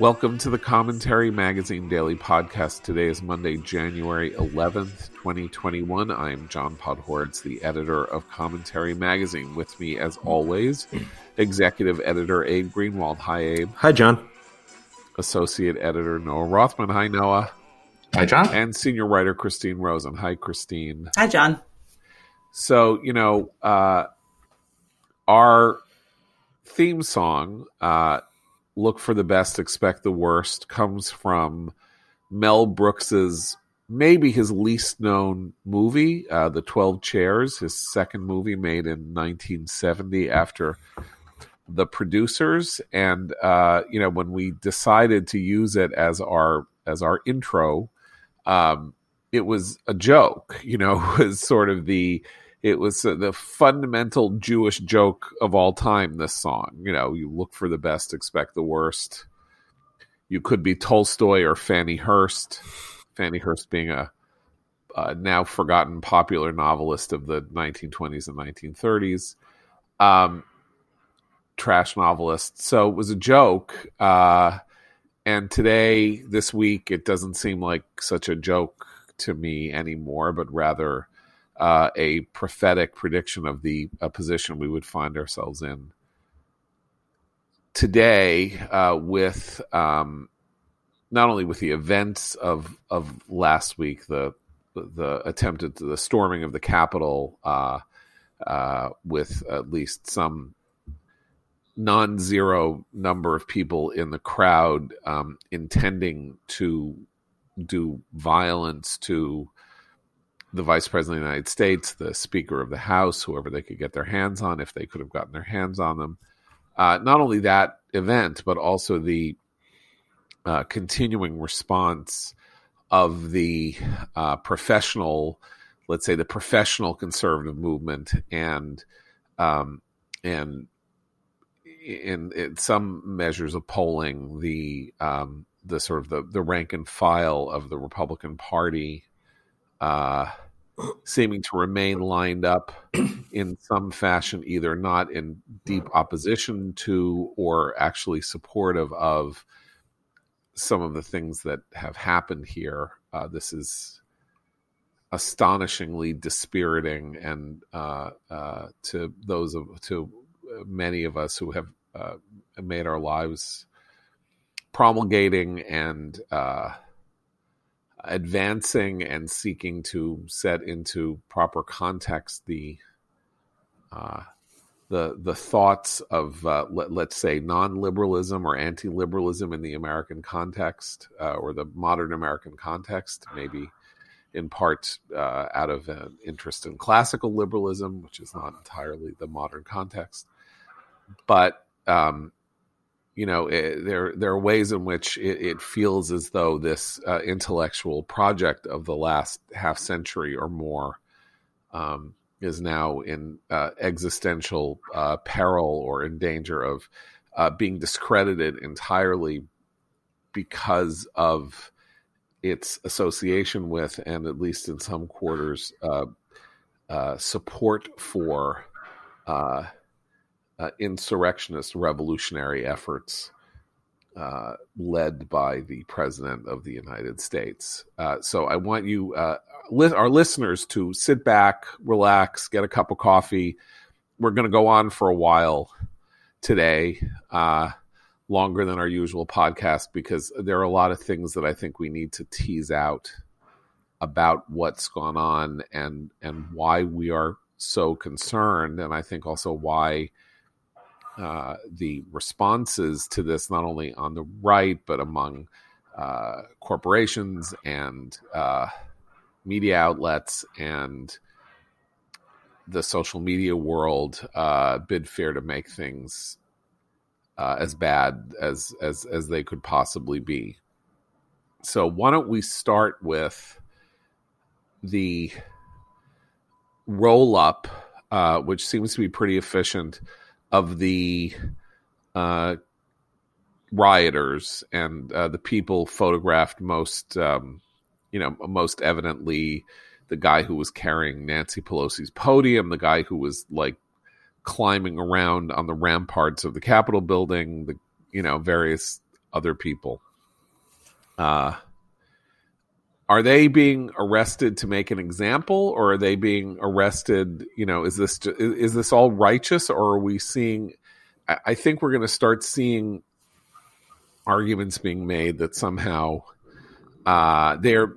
Welcome to the Commentary Magazine Daily Podcast. Today is Monday, January 11th, 2021. I am John Podhoretz, the editor of Commentary Magazine. With me, as always, executive editor Abe Greenwald. Hi, Abe. Hi, John. Associate editor Noah Rothman. Hi, Noah. Hi, John. And senior writer Christine Rosen. Hi, Christine. Hi, John. So, you know, uh, our theme song, uh, Look for the Best, Expect the Worst, comes from Mel Brooks's maybe his least known movie, uh, The 12 Chairs, his second movie made in 1970 after the producers. And, uh, you know, when we decided to use it as our, as our intro, um, it was a joke, you know, was sort of the, it was uh, the fundamental Jewish joke of all time. This song, you know, you look for the best, expect the worst. You could be Tolstoy or Fannie Hurst. Fannie Hurst being a, a now forgotten popular novelist of the 1920s and 1930s, um, trash novelist. So it was a joke. Uh, and today, this week, it doesn't seem like such a joke to me anymore, but rather uh, a prophetic prediction of the position we would find ourselves in. Today uh, with um, not only with the events of of last week, the the attempted the storming of the Capitol, uh, uh, with at least some non-zero number of people in the crowd um, intending to do violence to the vice president of the United States, the Speaker of the House, whoever they could get their hands on, if they could have gotten their hands on them. Uh, not only that event, but also the uh, continuing response of the uh, professional, let's say, the professional conservative movement, and um, and in, in, some measures of polling, the um, the sort of the, the rank and file of the Republican Party uh, seeming to remain lined up in some fashion, either not in deep opposition to or actually supportive of some of the things that have happened here. Uh, this is astonishingly dispiriting, and uh, uh, to those of to many of us who have uh, made our lives promulgating and uh, advancing and seeking to set into proper context the uh, the the thoughts of uh, let, us say non-liberalism or anti-liberalism in the American context uh, or the modern American context, maybe in part uh, out of an interest in classical liberalism, which is not entirely the modern context, but um, you know it, there there are ways in which it, it feels as though this uh, intellectual project of the last half century or more um, is now in uh, existential uh, peril or in danger of uh, being discredited entirely because of its association with and at least in some quarters uh, uh, support for uh, insurrectionist revolutionary efforts uh, led by the president of the United States. Uh, so I want you, uh, li- our listeners, to sit back, relax, get a cup of coffee. We're going to go on for a while today, uh, longer than our usual podcast, because there are a lot of things that I think we need to tease out about what's gone on and and why we are so concerned, and I think also why uh, the responses to this, not only on the right, but among uh, corporations and uh, media outlets and the social media world, uh, bid fair to make things uh, as bad as, as, as they could possibly be. So, why don't we start with the roll up, which seems to be pretty efficient of the uh, rioters and uh, the people photographed most, um, you know, most evidently the guy who was carrying Nancy Pelosi's podium, the guy who was like climbing around on the ramparts of the Capitol building, the you know various other people. Uh, are they being arrested to make an example, or are they being arrested? You know, is this is this all righteous, or are we seeing? I think we're going to start seeing arguments being made that somehow uh, they're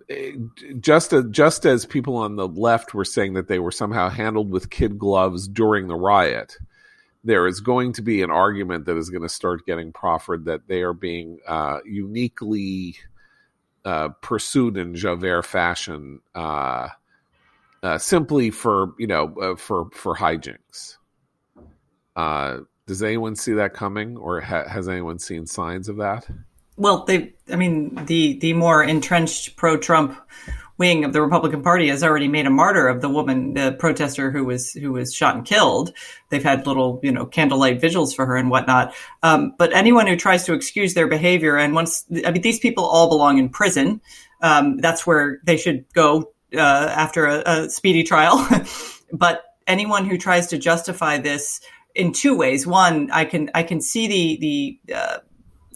just as, just as people on the left were saying that they were somehow handled with kid gloves during the riot. There is going to be an argument that is going to start getting proffered that they are being uh, uniquely uh, pursued in Javert fashion, uh, uh, simply for you know uh, for for hijinks. does anyone see that coming, or ha- has anyone seen signs of that? Well, they, I mean, the the more entrenched pro-Trump wing of the Republican Party has already made a martyr of the woman, the protester who was who was shot and killed. They've had little, you know, candlelight vigils for her and whatnot. Um, but anyone who tries to excuse their behavior and once, I mean, these people all belong in prison. Um, that's where they should go uh, after a, a speedy trial. but anyone who tries to justify this in two ways. One, I can I can see the the uh,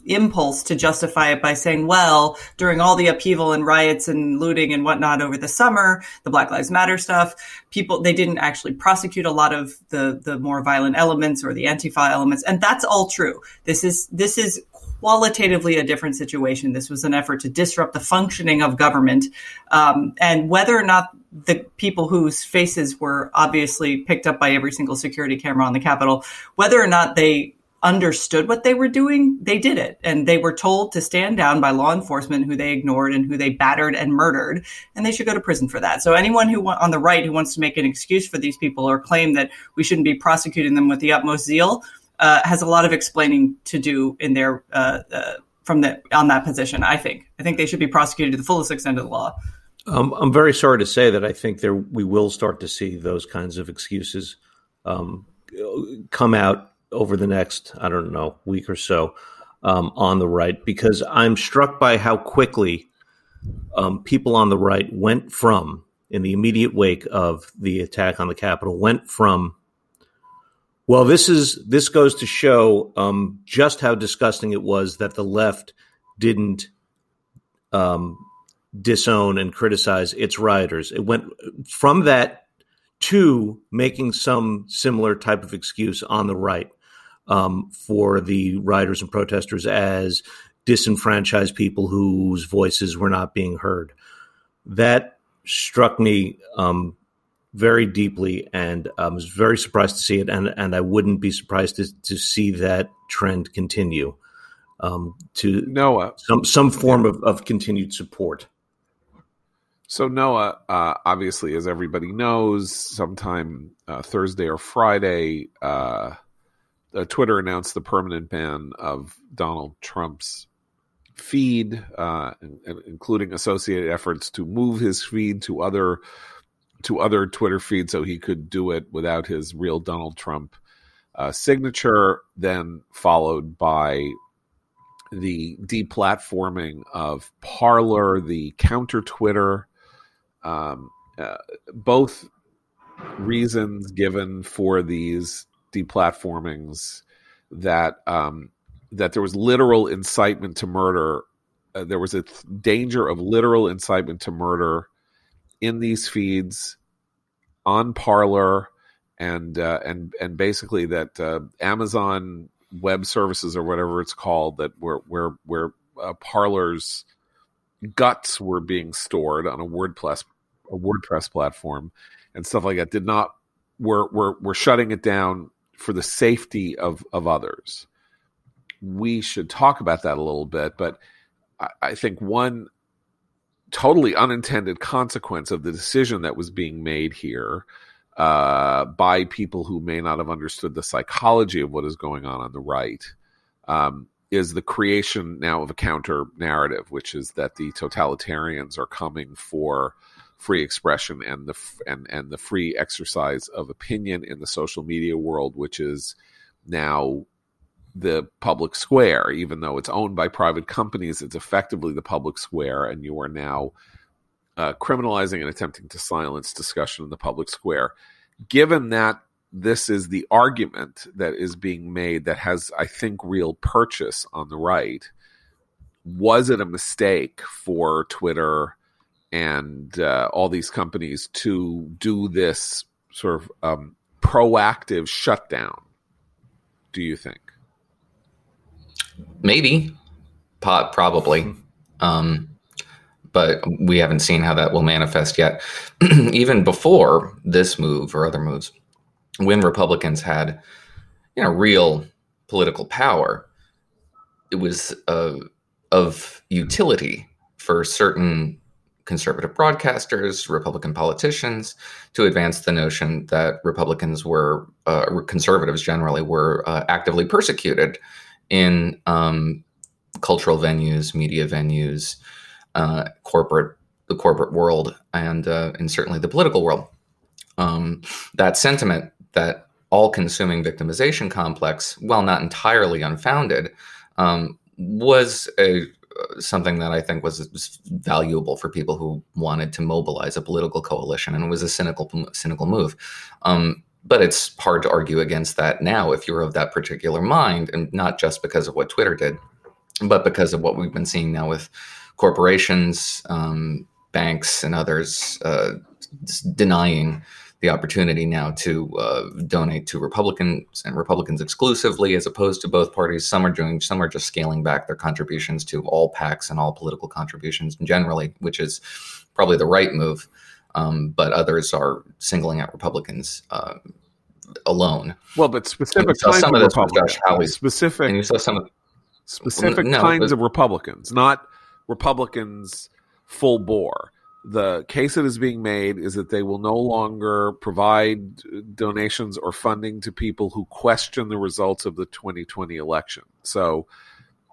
impulse to justify it by saying, well, during all the upheaval and riots and looting and whatnot over the summer, the Black Lives Matter stuff, people, they didn't actually prosecute a lot of the, the more violent elements or the Antifa elements. And that's all true. This is, this is qualitatively a different situation. This was an effort to disrupt the functioning of government. Um, and whether or not the people whose faces were obviously picked up by every single security camera on the Capitol, whether or not they understood what they were doing, they did it. And they were told to stand down by law enforcement who they ignored and who they battered and murdered. And they should go to prison for that. So anyone who on the right who wants to make an excuse for these people or claim that we shouldn't be prosecuting them with the utmost zeal uh, has a lot of explaining to do in their uh, uh, from the on that position. I think. I think they should be prosecuted to the fullest extent of the law. Um, I'm very sorry to say that I think there we will start to see those kinds of excuses um, come out over the next, I don't know, week or so um, on the right because I'm struck by how quickly um, people on the right went from, in the immediate wake of the attack on the Capitol, went from, well, this is this goes to show um, just how disgusting it was that the left didn't um, disown and criticize its rioters. It went from that to making some similar type of excuse on the right um, for the rioters and protesters as disenfranchised people whose voices were not being heard. That struck me um, very deeply, and I was very surprised to see it. And, and I wouldn't be surprised to, to see that trend continue um, to Noah some some form of, of continued support. So Noah, uh, obviously, as everybody knows, sometime uh, Thursday or Friday, uh, uh, Twitter announced the permanent ban of Donald Trump's feed, uh, including associated efforts to move his feed to other to other Twitter feeds so he could do it without his real Donald Trump uh, signature. Then followed by the deplatforming of Parler, the counter Twitter. Um, uh, both reasons given for these deplatformings that um, that there was literal incitement to murder. Uh, there was a th- danger of literal incitement to murder in these feeds on Parler and uh, and and basically that uh, Amazon Web Services or whatever it's called that where where where uh, Parler's guts were being stored on a WordPress a WordPress platform and stuff like that did not were were were shutting it down for the safety of of others. We should talk about that a little bit, but I, I think one totally unintended consequence of the decision that was being made here uh, by people who may not have understood the psychology of what is going on on the right um, is the creation now of a counter narrative, which is that the totalitarians are coming for free expression and the and and the free exercise of opinion in the social media world, which is now the public square. Even though it's owned by private companies, it's effectively the public square, and you are now uh, criminalizing and attempting to silence discussion in the public square. Given that this is the argument that is being made that has, I think, real purchase on the right. was it a mistake for Twitter and uh, all these companies to do this sort of um, proactive shutdown? Do you think? Maybe, probably. Um, but we haven't seen how that will manifest yet. Even before this move or other moves, when Republicans had, you know, real political power, it was uh, of utility for certain conservative broadcasters, Republican politicians, to advance the notion that Republicans were, uh, conservatives generally, were uh, actively persecuted in um, cultural venues, media venues, uh, corporate the corporate world, and uh, and certainly the political world. Um, that sentiment, that all-consuming victimization complex, while not entirely unfounded, um, was a something that I think was, was, valuable for people who wanted to mobilize a political coalition, and it was a cynical cynical move. Um, but it's hard to argue against that now if you're of that particular mind, and not just because of what Twitter did, but because of what we've been seeing now with corporations, um, banks, and others uh, denying the opportunity now to uh, donate to Republicans and Republicans exclusively, as opposed to both parties. Some are doing, some are just scaling back their contributions to all PACs and all political contributions generally, which is probably the right move. Um, but others are singling out Republicans uh, alone. Well, but specific kinds of, of Republicans, Howey, specific, and you saw some of, specific no, kinds but, of Republicans, not Republicans full bore the case that is being made is that they will no longer provide donations or funding to people who question the results of the 2020 election. So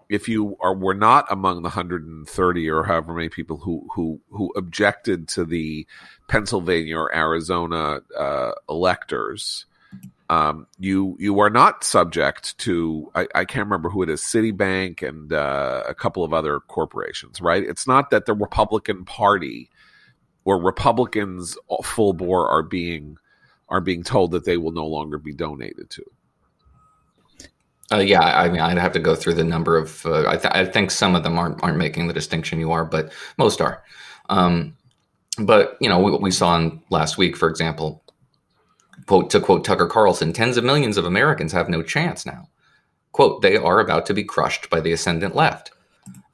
if you are were not among the 130 or however many people who who who objected to the Pennsylvania or Arizona uh, electors, um, you you are not subject to I, I, can't remember who it is Citibank and uh, a couple of other corporations, right? It's not that the Republican Party where Republicans full bore are being are being told that they will no longer be donated to. Uh, yeah, I mean, I'd have to go through the number of. Uh, I, th- I, think some of them aren't aren't making the distinction you are, but most are. Um, but you know, what we saw in last week, for example, quote to quote Tucker Carlson, tens of millions of Americans have no chance now. Quote, they are about to be crushed by the ascendant left.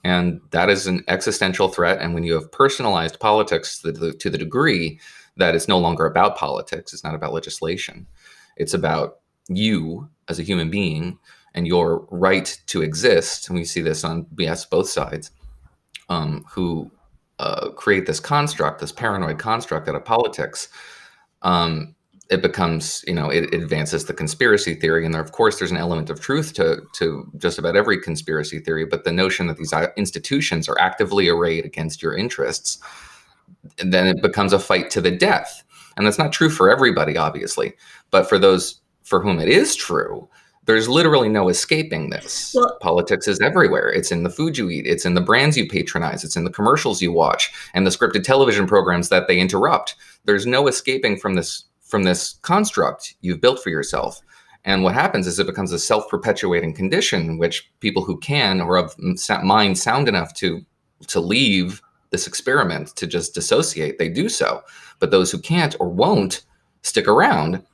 And that is an existential threat. And when you have personalized politics to the, to the degree that it's no longer about politics, it's not about legislation, it's about you as a human being and your right to exist. And we see this on yes, both sides, um, who uh, create this construct, this paranoid construct out of politics. Um, it becomes you know it, it, advances the conspiracy theory and there, of course there's an element of truth to to just about every conspiracy theory but the notion that these uh, institutions are actively arrayed against your interests then it becomes a fight to the death and that's not true for everybody obviously but for those for whom it is true there's literally no escaping this. Well, Politics is everywhere. It's in the food you eat, it's in the brands you patronize, it's in the commercials you watch, and the scripted television programs that they interrupt. There's no escaping from this from this construct you've built for yourself. And what happens is it becomes a self perpetuating condition, which people who can or of mind sound enough to to leave this experiment to just dissociate, they do so. But those who can't or won't stick around,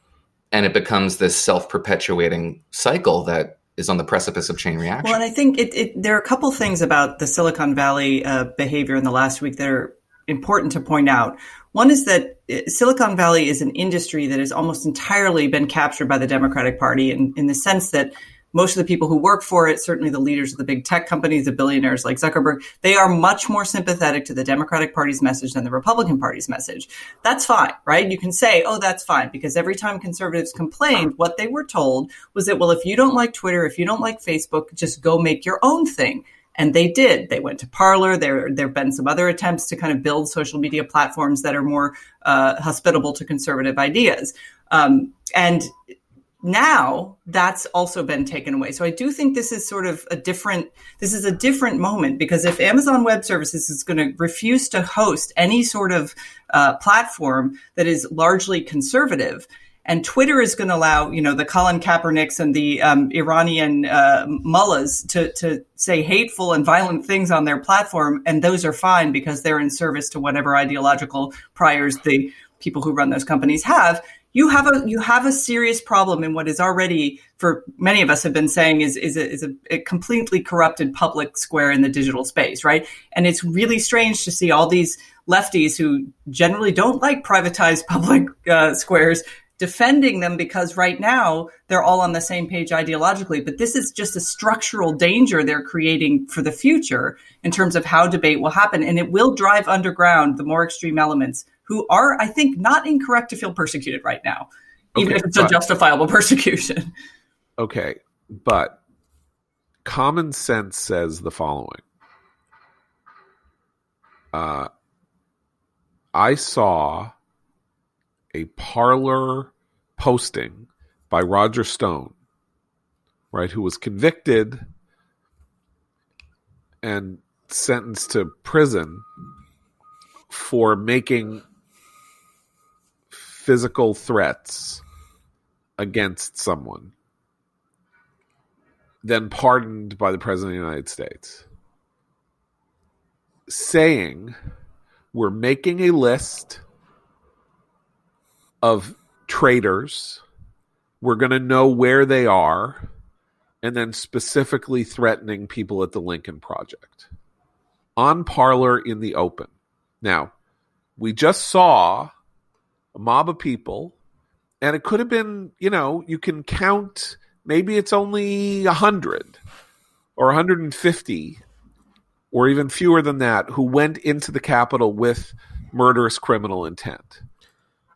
and it becomes this self perpetuating cycle that is on the precipice of chain reaction. Well, and I think it, it, there are a couple things about the Silicon Valley uh, behavior in the last week that are important to point out. One is that uh, Silicon Valley is an industry that has almost entirely been captured by the Democratic Party in, in the sense that most of the people who work for it, certainly the leaders of the big tech companies, the billionaires like Zuckerberg, they are much more sympathetic to the Democratic Party's message than the Republican Party's message. That's fine, right? You can say, oh, that's fine, because every time conservatives complained, what they were told was that, well, if you don't like Twitter, if you don't like Facebook, just go make your own thing. And they did. They went to Parler. There, there have been some other attempts to kind of build social media platforms that are more uh, hospitable to conservative ideas. Um, and now that's also been taken away. So I do think this is sort of a different. This is a different moment because if Amazon Web Services is going to refuse to host any sort of uh, platform that is largely conservative, and Twitter is going to allow, you know, the Colin Kaepernicks and the um, Iranian uh, mullahs to, to say hateful and violent things on their platform. And those are fine because they're in service to whatever ideological priors the people who run those companies have. You have a you have a serious problem in what is already, for many of us have been saying, is is a, is a, a completely corrupted public square in the digital space, right? And it's really strange to see all these lefties who generally don't like privatized public uh, squares defending them because right now they're all on the same page ideologically. But this is just a structural danger they're creating for the future in terms of how debate will happen. And it will drive underground the more extreme elements who are, I think, not incorrect to feel persecuted right now, even if it's but- a justifiable persecution. Okay, but common sense says the following. Uh, I saw a Parler posting by Roger Stone, right, who was convicted and sentenced to prison for making physical threats against someone then pardoned by the President of the United States, saying, We're making a list of traitors. We're going to know where they are, and then specifically threatening people at the Lincoln Project on Parler in the open. Now, we just saw a mob of people, and it could have been, you know, you can count maybe it's only 100 or 150 or even fewer than that who went into the capitol with murderous criminal intent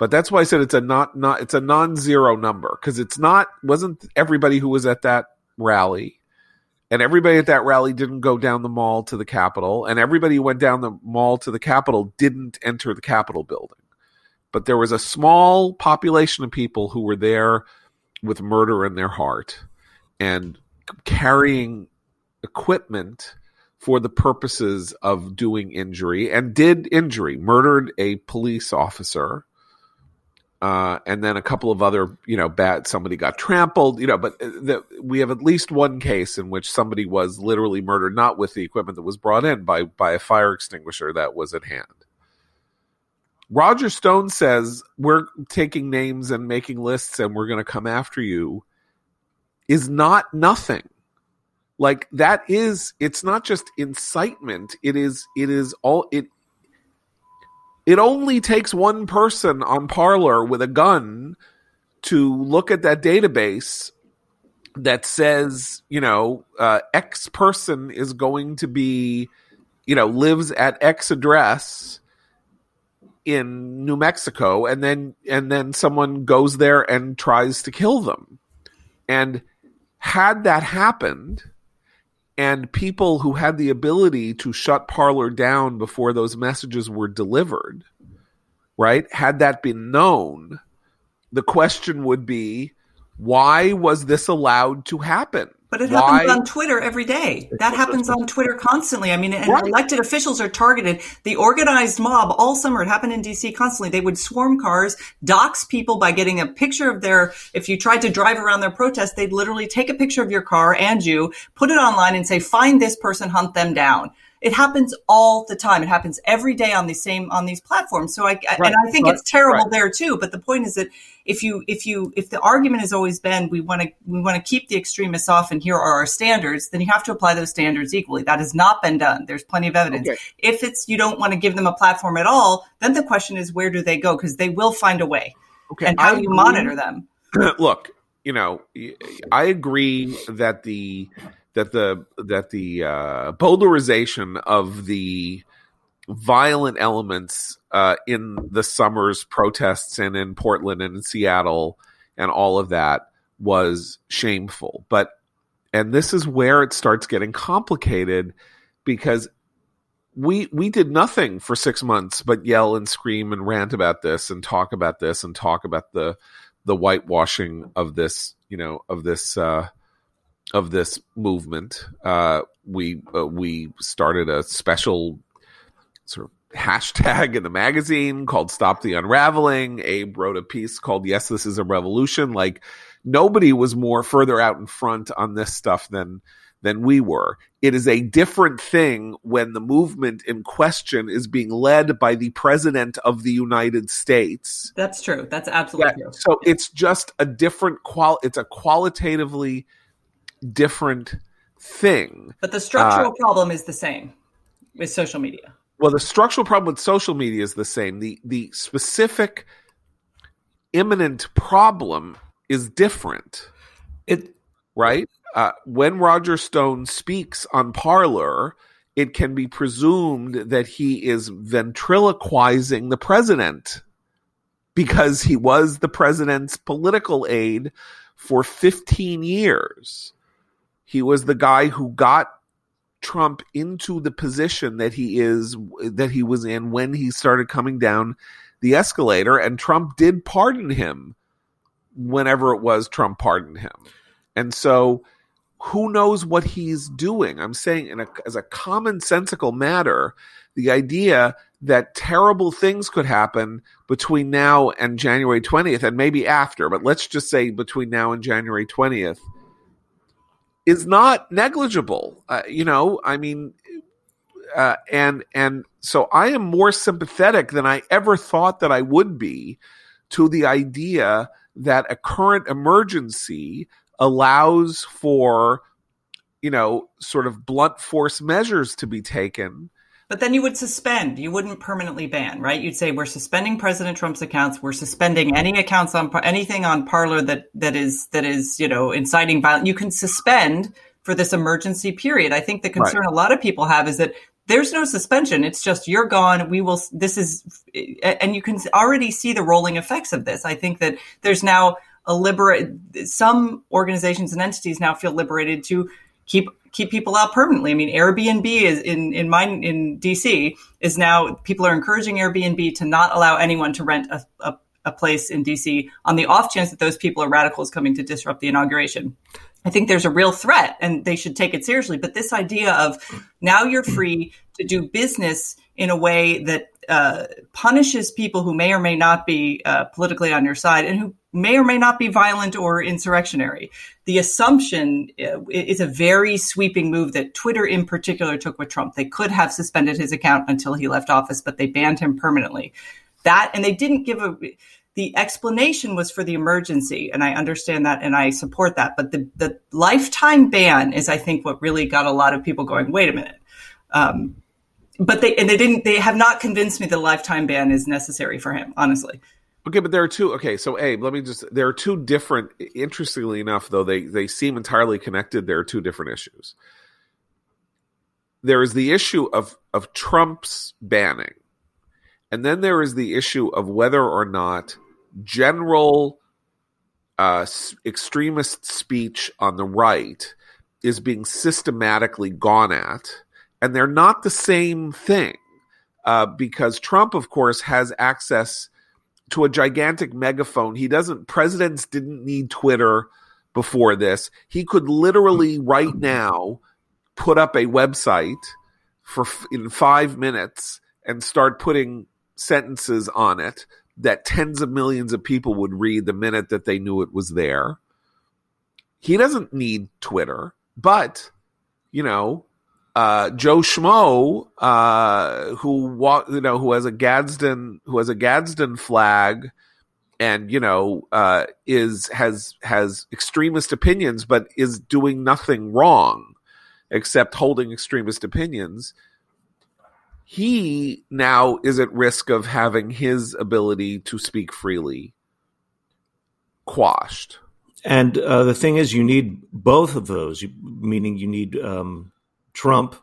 but that's why i said it's a not not it's a non-zero number because it's not wasn't everybody who was at that rally and everybody at that rally didn't go down the mall to the capitol and everybody who went down the mall to the capitol didn't enter the capitol building but there was a small population of people who were there with murder in their heart and carrying equipment for the purposes of doing injury and did injury, murdered a police officer. Uh, and then a couple of other, you know, bad. Somebody got trampled, you know. But the, we have at least one case in which somebody was literally murdered, not with the equipment that was brought in by by a fire extinguisher that was at hand. Roger Stone says we're taking names and making lists and we're going to come after you is not nothing. Like that is it's not just incitement, it is it is all it it only takes one person on Parler with a gun to look at that database that says, you know, uh, X person is going to be, you know, lives at X address in New Mexico and then and then someone goes there and tries to kill them. And had that happened and people who had the ability to shut Parler down before those messages were delivered, right? Had that been known, the question would be why was this allowed to happen? But it Why- happens on Twitter every day. That happens on Twitter constantly. I mean, and Right. elected officials are targeted. The organized mob all summer, it happened in DC constantly. They would swarm cars, dox people by getting a picture of their, if you tried to drive around their protest, they'd literally take a picture of your car and you, put it online and say, find this person, hunt them down. It happens all the time. It happens every day on these same on these platforms. So I Right. and I think Right. it's terrible there too. But the point is that if you if you if the argument has always been we want to we want to keep the extremists off and here are our standards, then you have to apply those standards equally. That has not been done. There's plenty of evidence. Okay. If it's you don't want to give them a platform at all, then the question is where do they go? Because they will find a way. Okay, and how I do you monitor them? look, you know, I agree that the that the that the uh, polarization of the violent elements uh, in the summer's protests and in Portland and in Seattle and all of that was shameful. But and this is where it starts getting complicated because we we did nothing for six months but yell and scream and rant about this and talk about this and talk about the the whitewashing of this you know of this uh of this movement uh we uh, we started a special sort of hashtag in the magazine called Stop the Unraveling. Abe wrote a piece called Yes, This is a Revolution. Like nobody was more further out in front on this stuff than than we were. It is a different thing when the movement in question is being led by the president of the United States. That's true. That's absolutely yeah, true. So it's just a different qual it's a qualitatively different thing. But the structural uh, problem is the same with social media. Well, the structural problem with social media is the same. The the specific imminent problem is different. It right? Uh, when Roger Stone speaks on Parler, it can be presumed that he is ventriloquizing the president because he was the president's political aide for 15 years. He was the guy who got Trump into the position that he is that he was in when he started coming down the escalator and Trump did pardon him whenever it was Trump pardoned him. And so who knows what he's doing? I'm saying a, as a commonsensical matter, the idea that terrible things could happen between now and January 20th and maybe after, but let's just say between now and January 20th is not negligible. Uh, you know, I mean, uh, and and so I am more sympathetic than I ever thought that I would be to the idea that a current emergency allows for you know sort of blunt force measures to be taken but then you would suspend. You wouldn't permanently ban, right? You'd say we're suspending President Trump's accounts. We're suspending any accounts on anything on Parler that that is that is you know inciting violence. You can suspend for this emergency period. I think the concern right. a lot of people have is that there's no suspension. It's just you're gone. We will. This is, and you can already see the rolling effects of this. I think that there's now a liberate. Some organizations and entities now feel liberated to keep keep people out permanently. I mean, Airbnb is in in mine in DC is now people are encouraging Airbnb to not allow anyone to rent a, a, a place in DC on the off chance that those people are radicals coming to disrupt the inauguration. I think there's a real threat and they should take it seriously. But this idea of now you're free to do business in a way that uh, punishes people who may or may not be uh, politically on your side and who may or may not be violent or insurrectionary. The assumption uh, is a very sweeping move that Twitter in particular took with Trump. They could have suspended his account until he left office, but they banned him permanently. That, and they didn't give a, the explanation was for the emergency, and I understand that and I support that. But the, the lifetime ban is, I think, what really got a lot of people going, wait a minute. Um, but they, and they didn't, they have not convinced me the lifetime ban is necessary for him, honestly. Okay, but there are two. Okay, so Abe, let me just. There are two different. Interestingly enough, though they they seem entirely connected. There are two different issues. There is the issue of of Trump's banning, and then there is the issue of whether or not general uh, extremist speech on the right is being systematically gone at, and they're not the same thing. Uh, because Trump, of course, has access to a gigantic megaphone. He doesn't, presidents didn't need Twitter before this. He could literally right now put up a website for in five minutes and start putting sentences on it that tens of millions of people would read the minute that they knew it was there. He doesn't need Twitter, but you know, uh, Joe Schmo, uh, who you know who has a Gadsden who has a Gadsden flag, and you know uh, is has has extremist opinions, but is doing nothing wrong except holding extremist opinions. He now is at risk of having his ability to speak freely quashed. And uh, the thing is, you need both of those, meaning you need um, Trump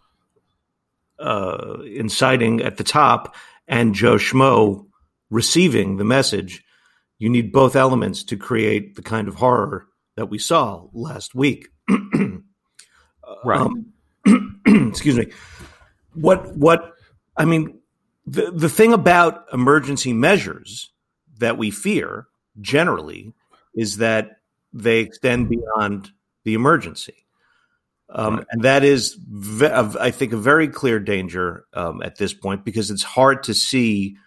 uh, inciting at the top and Joe Schmo receiving the message, you need both elements to create the kind of horror that we saw last week. right. Um, excuse me. What what I mean the the thing about emergency measures that we fear generally is that they extend beyond the emergency Um, right. And that is, ve- I think, a very clear danger um, at this point because it's hard to see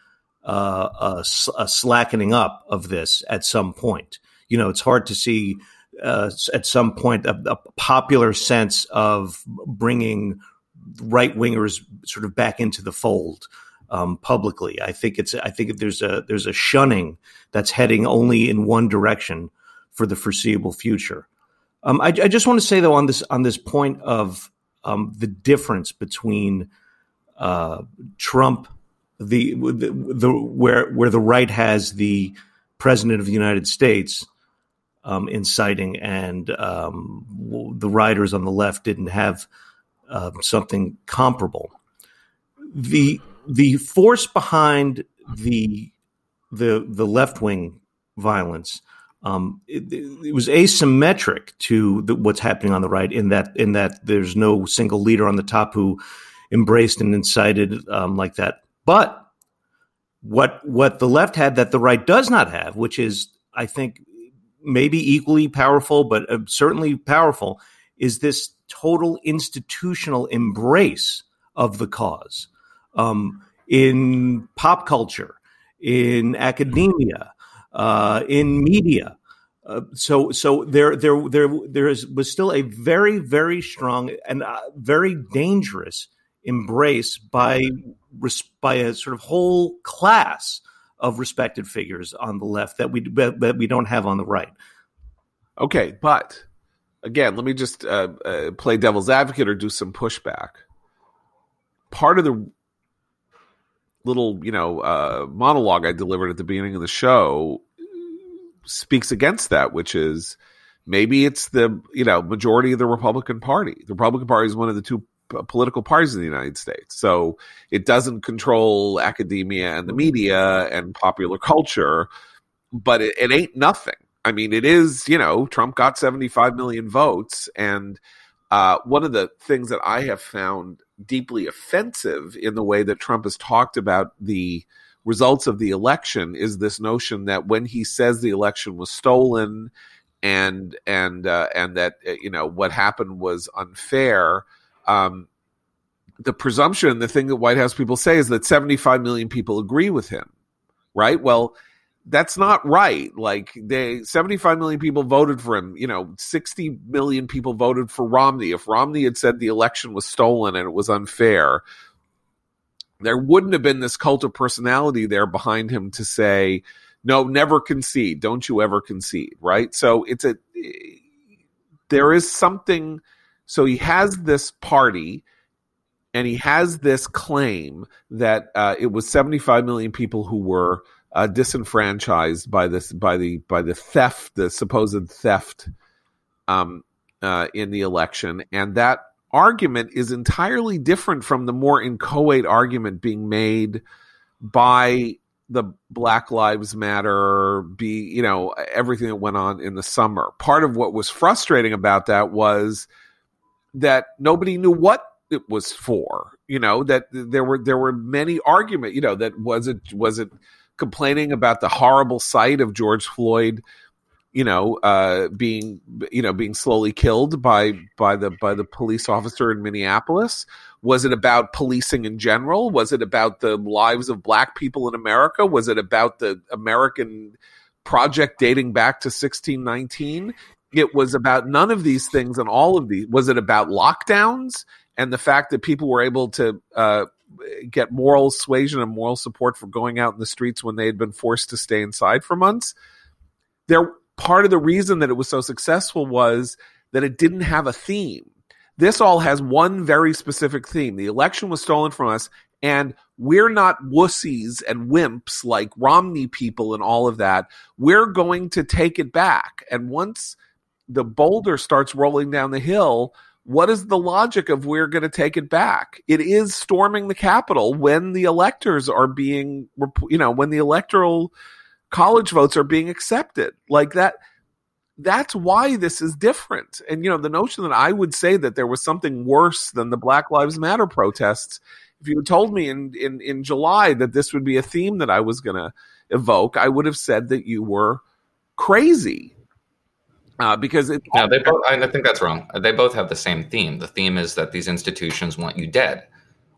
uh, a, a, slackening up of this at some point. You know, it's hard to see uh, at some point a, a popular sense of bringing right wingers sort of back into the fold um, publicly. I think it's I think there's a there's a shunning that's heading only in one direction for the foreseeable future. Um, I, I, just want to say though on this on this point of um, the difference between uh, Trump, the, the, the where where the right has the president of the United States um, inciting, and um, the writers on the left didn't have uh, something comparable. The the force behind the the the left wing violence um, it, it, was asymmetric to the, what's happening on the right in that in that there's no single leader on the top who embraced and incited um, like that. But what what the left had that the right does not have, which is I think maybe equally powerful, but uh, certainly powerful, is this total institutional embrace of the cause um, in pop culture, in academia, uh, in media. Uh, so, so there, there, there, there is, was still a very, very strong and uh, very dangerous embrace by by a sort of whole class of respected figures on the left that we that we don't have on the right. Okay, but again, let me just uh, uh, play devil's advocate or do some pushback. Part of the little, you know, uh, monologue I delivered at the beginning of the show speaks against that, which is maybe it's the you know majority of the Republican Party. The Republican Party is one of the two political parties in the United States, so it doesn't control academia and the media and popular culture, but it, it ain't nothing. I mean, it is you know Trump got seventy five million votes and. Uh, one of the things that I have found deeply offensive in the way that Trump has talked about the results of the election is this notion that when he says the election was stolen and and uh, and that uh, you know what happened was unfair um, the presumption the thing that white house people say is that 75 million people agree with him right? Well that's not right like they 75 million people voted for him you know 60 million people voted for romney if romney had said the election was stolen and it was unfair there wouldn't have been this cult of personality there behind him to say, no, never concede. Don't you ever concede. Right. So it's a, there is something. So he has this party and he has this claim that uh, it was 75 million people who were uh, disenfranchised by this, by the, by the theft, the supposed theft um, uh, in the election. And that argument is entirely different from the more inchoate argument being made by the Black Lives Matter, be you know everything that went on in the summer. Part of what was frustrating about that was that nobody knew what it was for. You know that there were there were many argument. You know that was it was it complaining about the horrible sight of George Floyd you know, uh, being you know being slowly killed by by the by the police officer in Minneapolis? Was it about policing in general? Was it about the lives of black people in America? Was it about the American project dating back to 1619? It was about none of these things and all of these. Was it about lockdowns and the fact that people were able to uh, get moral suasion and moral support for going out in the streets when they had been forced to stay inside for months? There part of the reason that it was so successful was that it didn't have a theme. This all has one very specific theme. The election was stolen from us, and we're not wussies and wimps like Romney people and all of that. We're going to take it back. And once the boulder starts rolling down the hill, what is the logic of we're going to take it back? It is storming the Capitol when the electors are being, you know, when the electoral college votes are being accepted. Like that that's why this is different. And you know the notion that i would say that there was something worse than the black lives matter protests if you had told me in in, in july that this would be a theme that i was going to evoke i would have said that you were crazy Uh, because it, no, they both. I think that's wrong. They both have the same theme. The theme is that these institutions want you dead,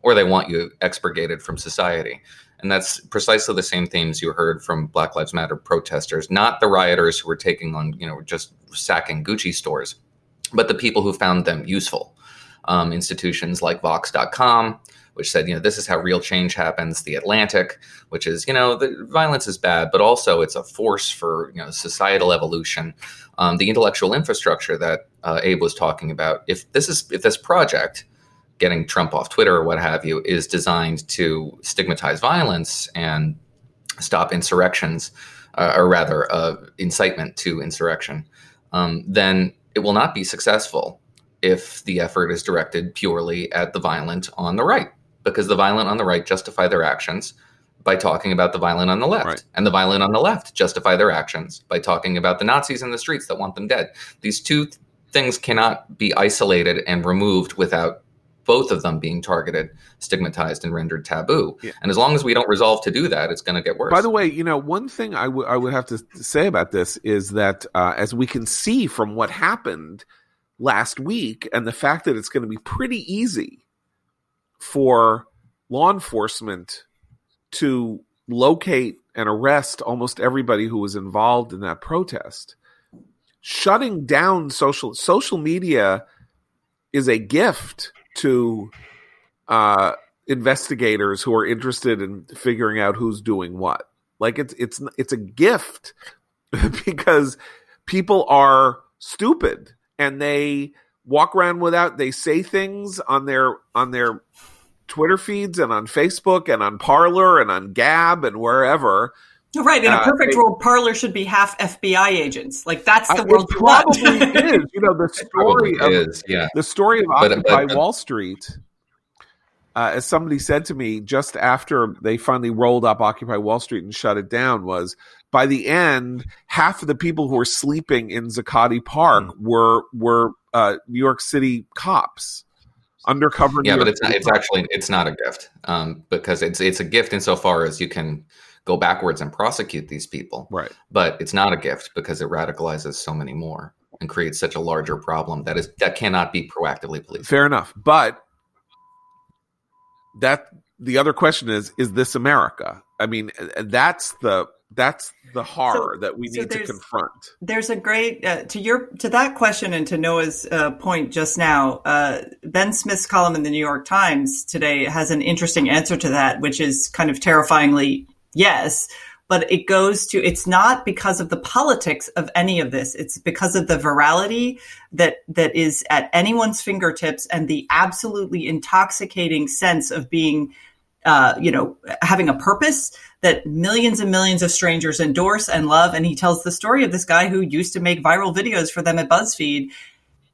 or they want you expurgated from society, and that's precisely the same themes you heard from Black Lives Matter protesters, not the rioters who were taking on, you know, just sacking Gucci stores, but the people who found them useful. Um, institutions like Vox.com, which said, you know, this is how real change happens. The Atlantic, which is, you know, the violence is bad, but also it's a force for, you know, societal evolution. Um, the intellectual infrastructure that uh, Abe was talking about. If this is if this project, getting Trump off Twitter or what have you, is designed to stigmatize violence and stop insurrections, uh, or rather, uh, incitement to insurrection, um, then it will not be successful if the effort is directed purely at the violent on the right because the violent on the right justify their actions by talking about the violent on the left. Right. And the violent on the left justify their actions by talking about the Nazis in the streets that want them dead. These two th- things cannot be isolated and removed without both of them being targeted, stigmatized, and rendered taboo. Yeah. And as long as we don't resolve to do that, it's going to get worse. By the way, you know, one thing I, w- I would have to say about this is that uh, as we can see from what happened last week and the fact that it's going to be pretty easy for law enforcement to locate and arrest almost everybody who was involved in that protest. Shutting down social social media is a gift to uh, investigators who are interested in figuring out who's doing what. Like it's it's it's a gift because people are stupid and they walk around without they say things on their on their Twitter feeds and on Facebook and on Parler and on Gab and wherever. Right. In a uh, perfect uh, world, Parler should be half FBI agents. Like that's the I, world it probably is. You know, the story of is, yeah. the story of but, Occupy but, Wall Street. Uh, as somebody said to me just after they finally rolled up Occupy Wall Street and shut it down, was by the end, half of the people who were sleeping in Zuccotti Park mm. were were uh, New York City cops undercover. Yeah, but it's not, it's actually it's not a gift um, because it's it's a gift insofar as you can go backwards and prosecute these people. Right. But it's not a gift because it radicalizes so many more and creates such a larger problem that is that cannot be proactively policed. Fair enough, but that the other question is: Is this America? I mean, that's the that's the horror so, that we need so to confront. There's a great uh, to your to that question and to Noah's uh, point just now. Uh, ben Smith's column in the New York Times today has an interesting answer to that, which is kind of terrifyingly yes. But it goes to it's not because of the politics of any of this. It's because of the virality that that is at anyone's fingertips and the absolutely intoxicating sense of being uh, you know, having a purpose that millions and millions of strangers endorse and love. And he tells the story of this guy who used to make viral videos for them at BuzzFeed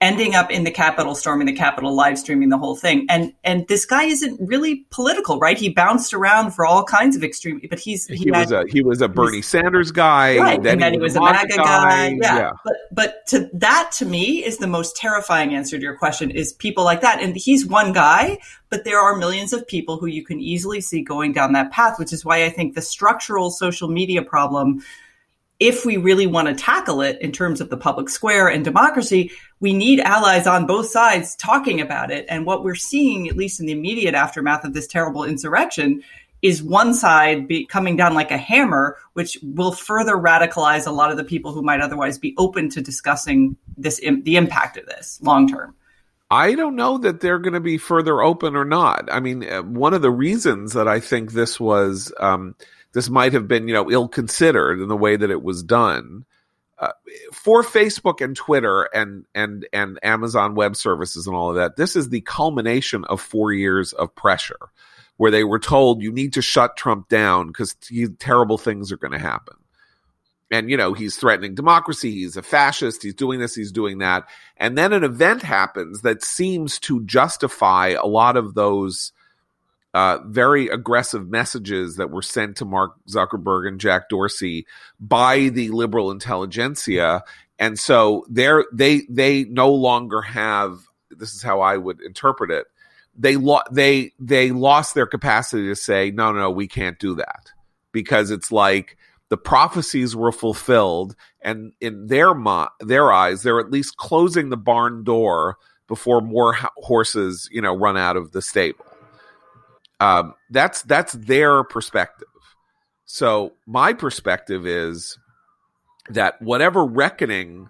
ending up in the Capitol, storming the Capitol, live streaming the whole thing. And and this guy isn't really political, right? He bounced around for all kinds of extreme, but he's he, he had, was a he was a Bernie was, Sanders guy, right? Then and then he was, he was a MAGA guy. guy. Yeah. yeah. But but to that to me is the most terrifying answer to your question is people like that. And he's one guy, but there are millions of people who you can easily see going down that path, which is why I think the structural social media problem if we really want to tackle it in terms of the public square and democracy, we need allies on both sides talking about it. And what we're seeing, at least in the immediate aftermath of this terrible insurrection, is one side be coming down like a hammer, which will further radicalize a lot of the people who might otherwise be open to discussing this, the impact of this long term. I don't know that they're going to be further open or not. I mean, uh, one of the reasons that I think this was, um, this might have been, you know, ill considered in the way that it was done. Uh, for Facebook and Twitter and and and Amazon Web Services and all of that, this is the culmination of four years of pressure, where they were told you need to shut Trump down because terrible things are going to happen. And you know he's threatening democracy. He's a fascist. He's doing this. He's doing that. And then an event happens that seems to justify a lot of those uh, very aggressive messages that were sent to Mark Zuckerberg and Jack Dorsey by the liberal intelligentsia, and so they they they no longer have. This is how I would interpret it. They lo- they they lost their capacity to say no, no, we can't do that because it's like the prophecies were fulfilled, and in their mo- their eyes, they're at least closing the barn door before more ho- horses, you know, run out of the stable. Um, that's that's their perspective. So my perspective is that whatever reckoning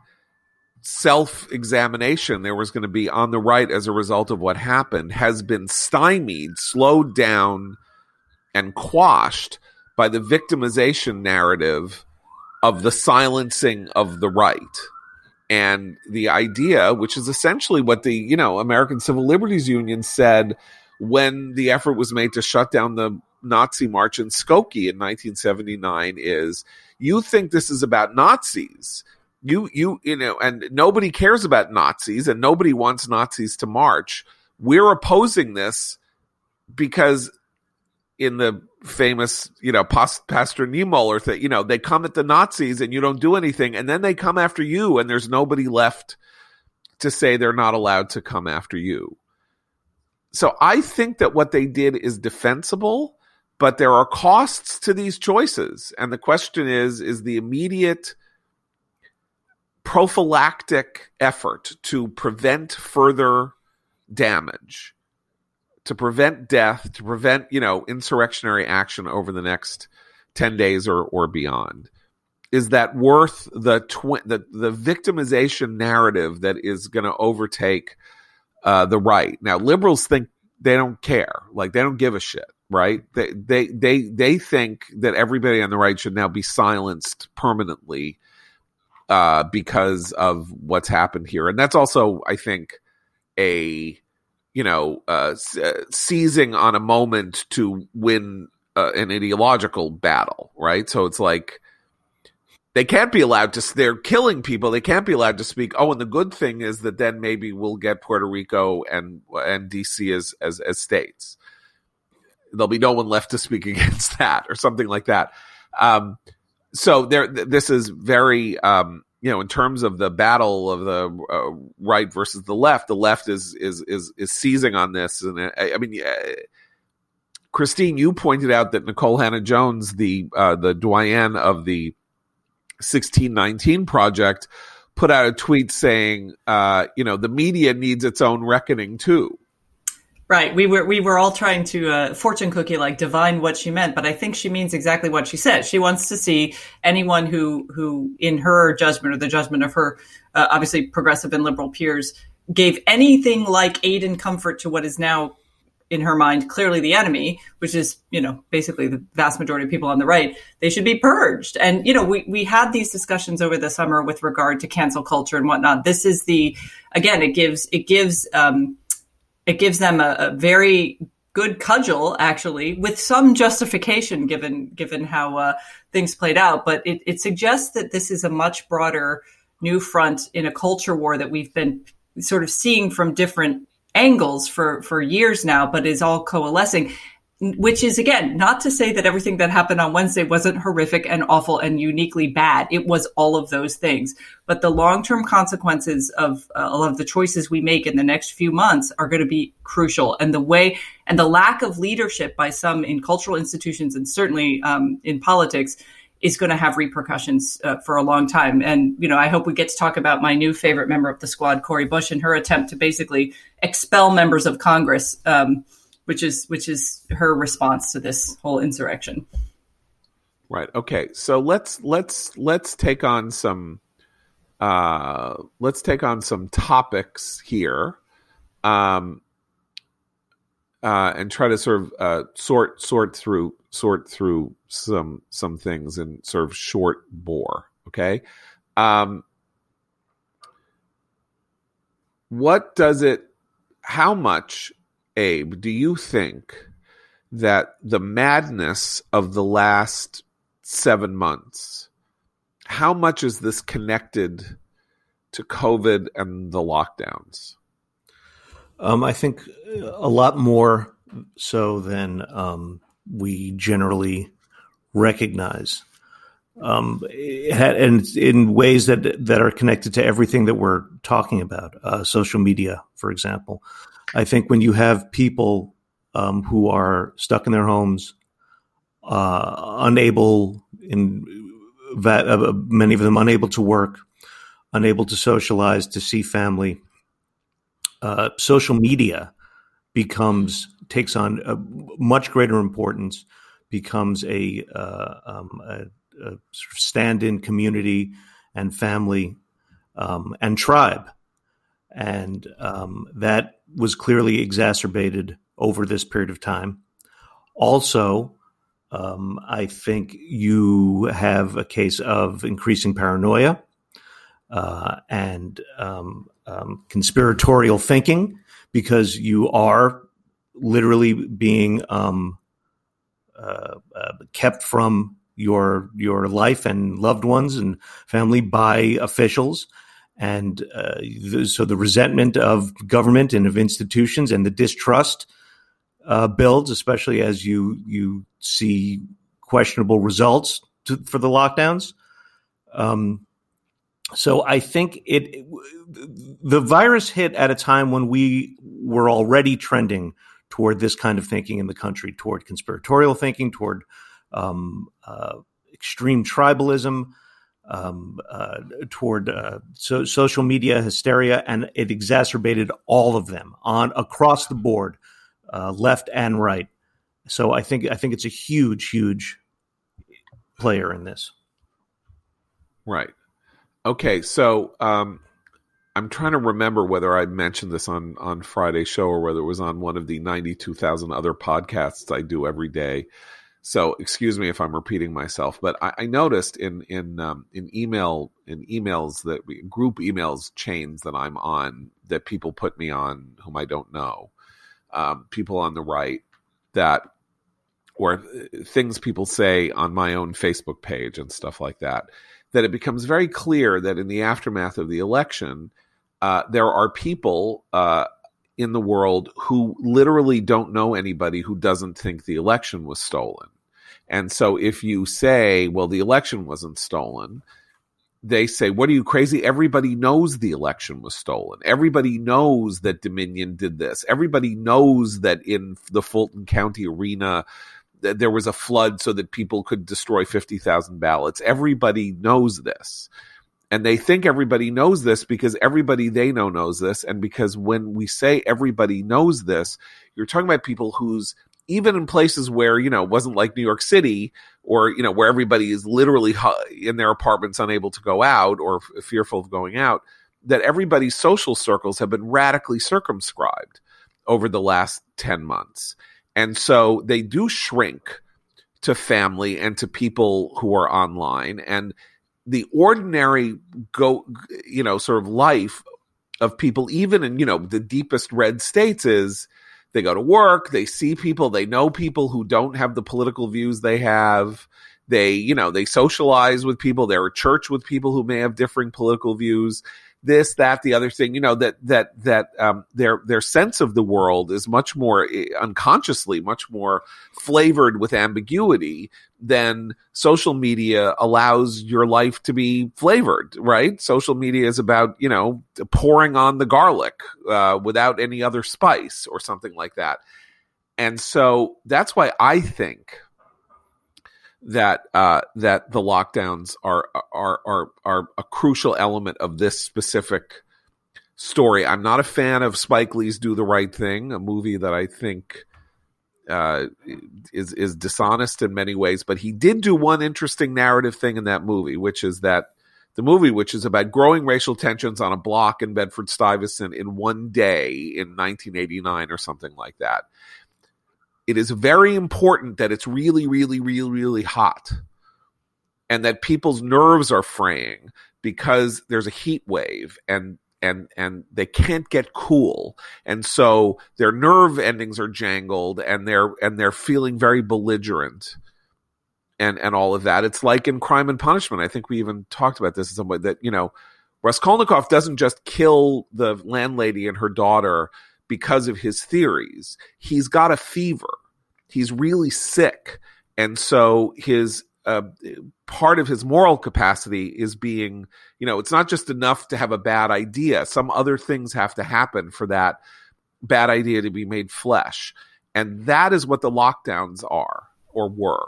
self examination there was going to be on the right as a result of what happened has been stymied, slowed down, and quashed by the victimization narrative of the silencing of the right. And the idea, which is essentially what the, you know, American Civil Liberties Union said when the effort was made to shut down the Nazi march in Skokie in 1979 is you think this is about Nazis. You you you know and nobody cares about Nazis and nobody wants Nazis to march. We're opposing this because in the famous, you know, Pastor Niemöller thing, you know, they come at the Nazis and you don't do anything, and then they come after you, and there's nobody left to say they're not allowed to come after you. So I think that what they did is defensible, but there are costs to these choices. And the question is is the immediate prophylactic effort to prevent further damage to prevent death, to prevent, you know, insurrectionary action over the next 10 days or, or beyond. Is that worth the, tw- the, the victimization narrative that is going to overtake uh, the right? Now, liberals think they don't care. Like, they don't give a shit, right? They, they, they, they think that everybody on the right should now be silenced permanently uh, because of what's happened here. And that's also, I think, a you know, uh, uh, seizing on a moment to win uh, an ideological battle, right? So it's like they can't be allowed to. They're killing people. They can't be allowed to speak. Oh, and the good thing is that then maybe we'll get Puerto Rico and and DC as as as states. There'll be no one left to speak against that, or something like that. Um, so there, this is very um, you know, in terms of the battle of the uh, right versus the left, the left is is is is seizing on this, and I, I mean, uh, Christine, you pointed out that Nikole Hannah-Jones, the uh, the doyen of the 1619 project, put out a tweet saying, uh, you know, the media needs its own reckoning too. Right. We were we were all trying to uh, fortune cookie like divine what she meant, but I think she means exactly what she said. She wants to see anyone who who, in her judgment or the judgment of her uh, obviously progressive and liberal peers, gave anything like aid and comfort to what is now in her mind clearly the enemy, which is you know basically the vast majority of people on the right. They should be purged. And you know we we had these discussions over the summer with regard to cancel culture and whatnot. This is the again it gives it gives. Um, it gives them a, a very good cudgel actually with some justification given given how uh, things played out but it, it, suggests that this is a much broader new front in a culture war that we've been sort of seeing from different angles for for years now but is all coalescing which is again not to say that everything that happened on Wednesday wasn't horrific and awful and uniquely bad. It was all of those things. But the long term consequences of uh, of the choices we make in the next few months are going to be crucial. And the way and the lack of leadership by some in cultural institutions and certainly um, in politics is going to have repercussions uh, for a long time. And, you know, I hope we get to talk about my new favorite member of the squad, Cori Bush, and her attempt to basically expel members of Congress. Um, which is which is her response to this whole insurrection. Right. Okay. So let's let's let's take on some uh let's take on some topics here. Um uh, and try to sort of uh, sort sort through sort through some some things in sort of short bore. Okay, um, what does it? How much Abe, do you think that the madness of the last seven months, how much is this connected to COVID and the lockdowns? Um, I think a lot more so than um, we generally recognize. Um, and in ways that that are connected to everything that we're talking about, uh, social media, for example. I think when you have people um, who are stuck in their homes, uh, unable in that uh, many of them unable to work, unable to socialize, to see family. Uh, social media becomes takes on a much greater importance, becomes a, uh, um, a, a stand-in community and family um, and tribe, and um, that was clearly exacerbated over this period of time. Also, um, I think you have a case of increasing paranoia uh, and um, um, conspiratorial thinking because you are literally being um, uh, uh, kept from your your life and loved ones and family by officials. And uh, so the resentment of government and of institutions and the distrust uh, builds, especially as you you see questionable results to, for the lockdowns. Um, so I think it the virus hit at a time when we were already trending toward this kind of thinking in the country, toward conspiratorial thinking, toward um, uh, extreme tribalism, um, uh, toward uh, so social media hysteria, and it exacerbated all of them on across the board uh, left and right. So I think I think it's a huge, huge player in this. Right. Okay. So um, I'm trying to remember whether I mentioned this on on Friday's show or whether it was on one of the 92,000 other podcasts I do every day. So excuse me if I'm repeating myself, but I, I noticed in in um, in email in emails that we, group emails chains that I'm on that people put me on whom I don't know um, people on the right that or things people say on my own Facebook page and stuff like that, that it becomes very clear that in the aftermath of the election, uh, there are people uh, in the world who literally don't know anybody who doesn't think the election was stolen. And so if you say, well, the election wasn't stolen, they say, What are you crazy? Everybody knows the election was stolen. Everybody knows that Dominion did this. Everybody knows that in the Fulton County arena, there was a flood so that people could destroy 50,000 ballots. Everybody knows this. And they think everybody knows this because everybody they know knows this. And because when we say everybody knows this, you're talking about people who's even in places where you know wasn't like New York City or you know where everybody is literally in their apartments unable to go out or f- fearful of going out that everybody's social circles have been radically circumscribed over the last 10 months and so they do shrink to family and to people who are online and the ordinary go you know sort of life of people even in you know the deepest red states is they go to work, they see people, they know people who don't have the political views they have. They, you know, they socialize with people, they're at church with people who may have differing political views this, that, the other thing, you know, that, that, that, um, their, their sense of the world is much more eh, unconsciously, much more flavored with ambiguity than social media allows your life to be flavored, right? Social media is about, you know, pouring on the garlic, uh, without any other spice or something like that. And so that's why I think that uh, that the lockdowns are are are are a crucial element of this specific story. I'm not a fan of Spike Lee's "Do the Right Thing," a movie that I think uh, is is dishonest in many ways. But he did do one interesting narrative thing in that movie, which is that the movie, which is about growing racial tensions on a block in Bedford Stuyvesant in one day in 1989 or something like that it is very important that it's really, really, really, really hot and that people's nerves are fraying because there's a heat wave and and and they can't get cool. And so their nerve endings are jangled and they're and they're feeling very belligerent and and all of that. It's like in crime and punishment. I think we even talked about this in some way that you know raskolnikov doesn't just kill the landlady and her daughter because of his theories. He's got a fever. He's really sick. And so his uh, part of his moral capacity is being, you know, it's not just enough to have a bad idea. Some other things have to happen for that bad idea to be made flesh. And that is what the lockdowns are or were.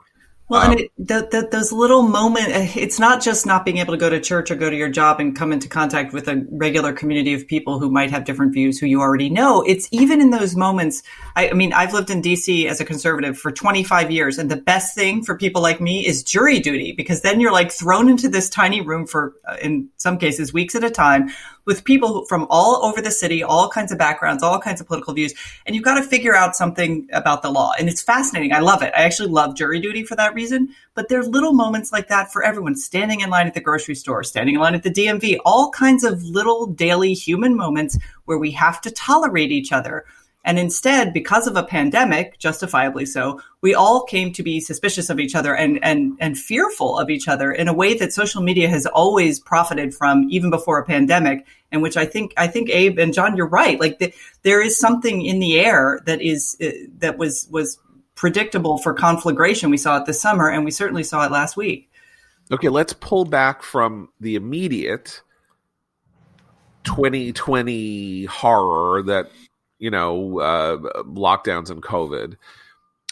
Well, um, and it, the, the, those little moments, it's not just not being able to go to church or go to your job and come into contact with a regular community of people who might have different views who you already know. It's even in those moments. I, I mean, I've lived in DC as a conservative for 25 years, and the best thing for people like me is jury duty because then you're like thrown into this tiny room for, uh, in some cases, weeks at a time with people from all over the city, all kinds of backgrounds, all kinds of political views, and you've got to figure out something about the law. And it's fascinating. I love it. I actually love jury duty for that reason. But there are little moments like that for everyone standing in line at the grocery store, standing in line at the DMV, all kinds of little daily human moments where we have to tolerate each other and instead, because of a pandemic, justifiably so, we all came to be suspicious of each other and, and, and fearful of each other in a way that social media has always profited from even before a pandemic. And which I think, I think Abe and John, you're right. Like the, there is something in the air that is, uh, that was, was predictable for conflagration. We saw it this summer and we certainly saw it last week. Okay. Let's pull back from the immediate 2020 horror that you know, uh, lockdowns and COVID,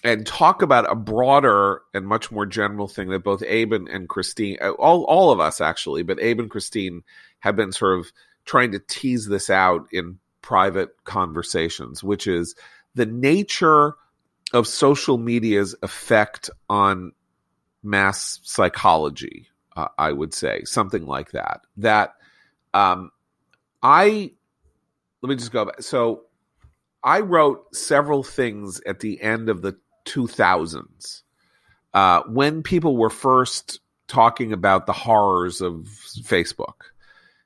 and talk about a broader and much more general thing that both Abe and, and Christine, uh, all all of us actually, but Abe and Christine have been sort of trying to tease this out in private conversations, which is the nature of social media's effect on mass psychology. Uh, I would say something like that. That um, I let me just go back. So I wrote several things at the end of the 2000s uh, when people were first talking about the horrors of Facebook,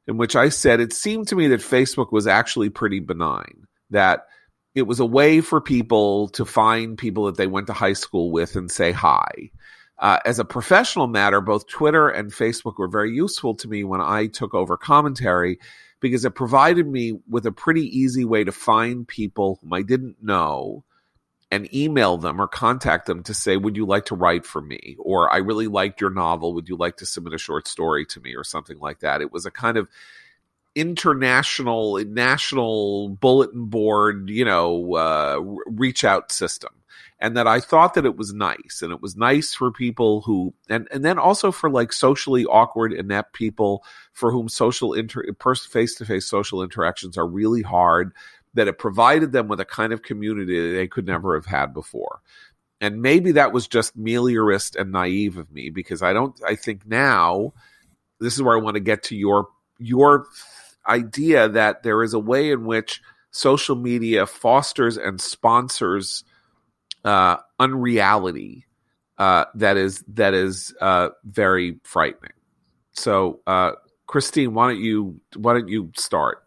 in which I said it seemed to me that Facebook was actually pretty benign, that it was a way for people to find people that they went to high school with and say hi. Uh, as a professional matter, both Twitter and Facebook were very useful to me when I took over commentary because it provided me with a pretty easy way to find people whom I didn't know and email them or contact them to say, Would you like to write for me? Or I really liked your novel. Would you like to submit a short story to me? Or something like that. It was a kind of international, national bulletin board, you know, uh, reach out system. And that I thought that it was nice. And it was nice for people who and and then also for like socially awkward inept people for whom social inter person face to face social interactions are really hard that it provided them with a kind of community they could never have had before. And maybe that was just meliorist and naive of me because I don't I think now this is where I want to get to your your idea that there is a way in which social media fosters and sponsors uh, unreality uh, that is that is uh, very frightening. So, uh, Christine, why don't you why don't you start?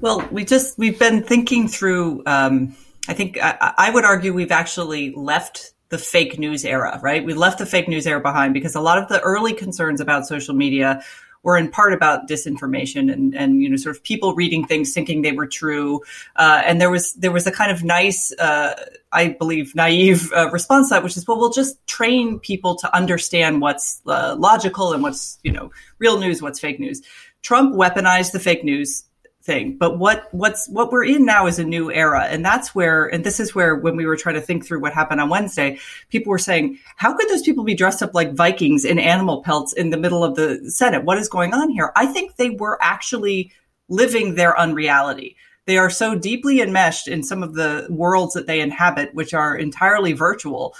Well, we just we've been thinking through. Um, I think I, I would argue we've actually left the fake news era, right? We left the fake news era behind because a lot of the early concerns about social media were in part about disinformation and, and you know sort of people reading things thinking they were true. Uh, and there was there was a kind of nice, uh, I believe, naive uh, response to that, which is, well, we'll just train people to understand what's uh, logical and what's you know real news, what's fake news. Trump weaponized the fake news thing. But what what's what we're in now is a new era, and that's where and this is where when we were trying to think through what happened on Wednesday, people were saying, how could those people be dressed up like Vikings in animal pelts in the middle of the Senate? What is going on here? I think they were actually living their unreality. They are so deeply enmeshed in some of the worlds that they inhabit, which are entirely virtual,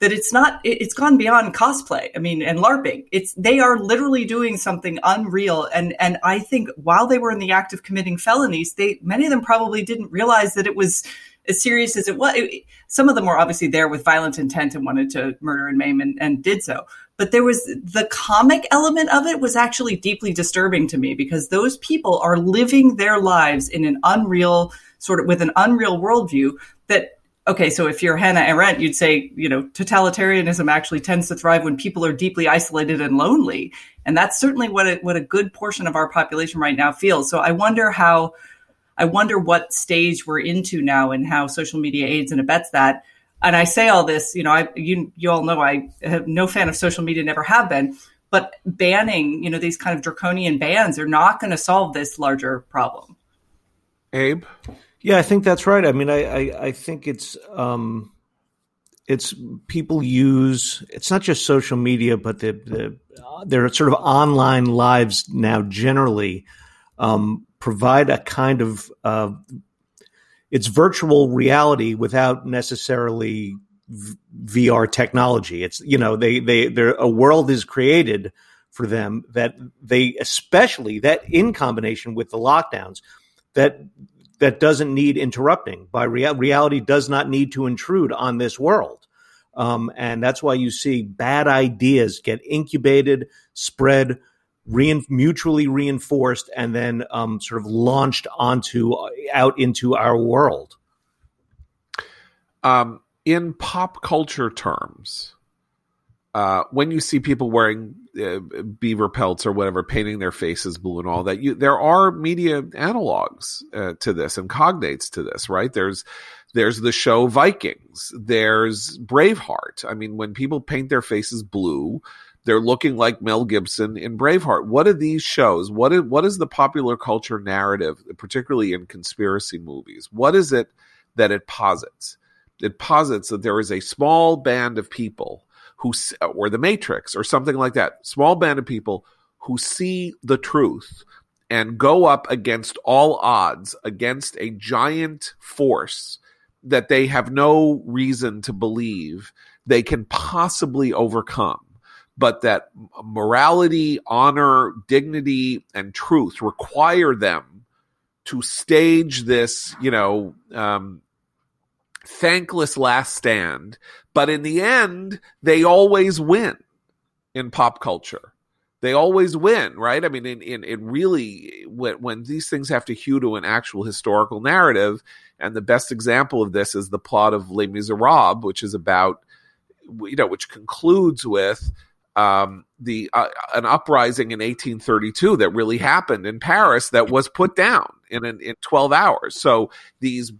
that it's not it's gone beyond cosplay. I mean and larping. It's they are literally doing something unreal. And and i think while they were in the act of committing felonies they many of them probably didn't realize that it was as serious as it was it, some of them were obviously there with violent intent and wanted to murder and maim and, and did so. But there was the comic element of it was actually deeply disturbing to me because those people are living their lives in an unreal sort of with an unreal worldview that okay, so if you're Hannah Arendt, you'd say, you know, totalitarianism actually tends to thrive when people are deeply isolated and lonely. And that's certainly what a, what a good portion of our population right now feels. So I wonder how, I wonder what stage we're into now and how social media aids and abets that. And I say all this, you know, I, you, you all know I have no fan of social media, never have been, but banning, you know, these kind of draconian bans are not going to solve this larger problem. Abe? Yeah, I think that's right. I mean, I I, I think it's um, it's people use it's not just social media, but the, the their sort of online lives now generally um, provide a kind of uh, it's virtual reality without necessarily v- VR technology. It's you know they they a world is created for them that they especially that in combination with the lockdowns that that doesn't need interrupting. By rea- reality does not need to intrude on this world. Um, and that's why you see bad ideas get incubated spread mutually reinforced and then um, sort of launched onto uh, out into our world. Um, in pop culture terms uh, when you see people wearing uh, beaver pelts or whatever, painting their faces blue and all that, you, there are media analogs uh, to this and cognates to this, right? There's there's the show Vikings. There's Braveheart. I mean, when people paint their faces blue, they're looking like Mel Gibson in Braveheart. What are these shows? What is what is the popular culture narrative, particularly in conspiracy movies? What is it that it posits? It posits that there is a small band of people who or the matrix or something like that. Small band of people who see the truth and go up against all odds against a giant force that they have no reason to believe they can possibly overcome but that morality honor dignity and truth require them to stage this you know um, thankless last stand but in the end, they always win in pop culture. They always win, right? I mean, in, in, in really, when, when these things have to hew to an actual historical narrative, and the best example of this is the plot of Les Miserables, which is about, you know, which concludes with um, the uh, an uprising in 1832 that really happened in Paris that was put down in in, in 12 hours. So these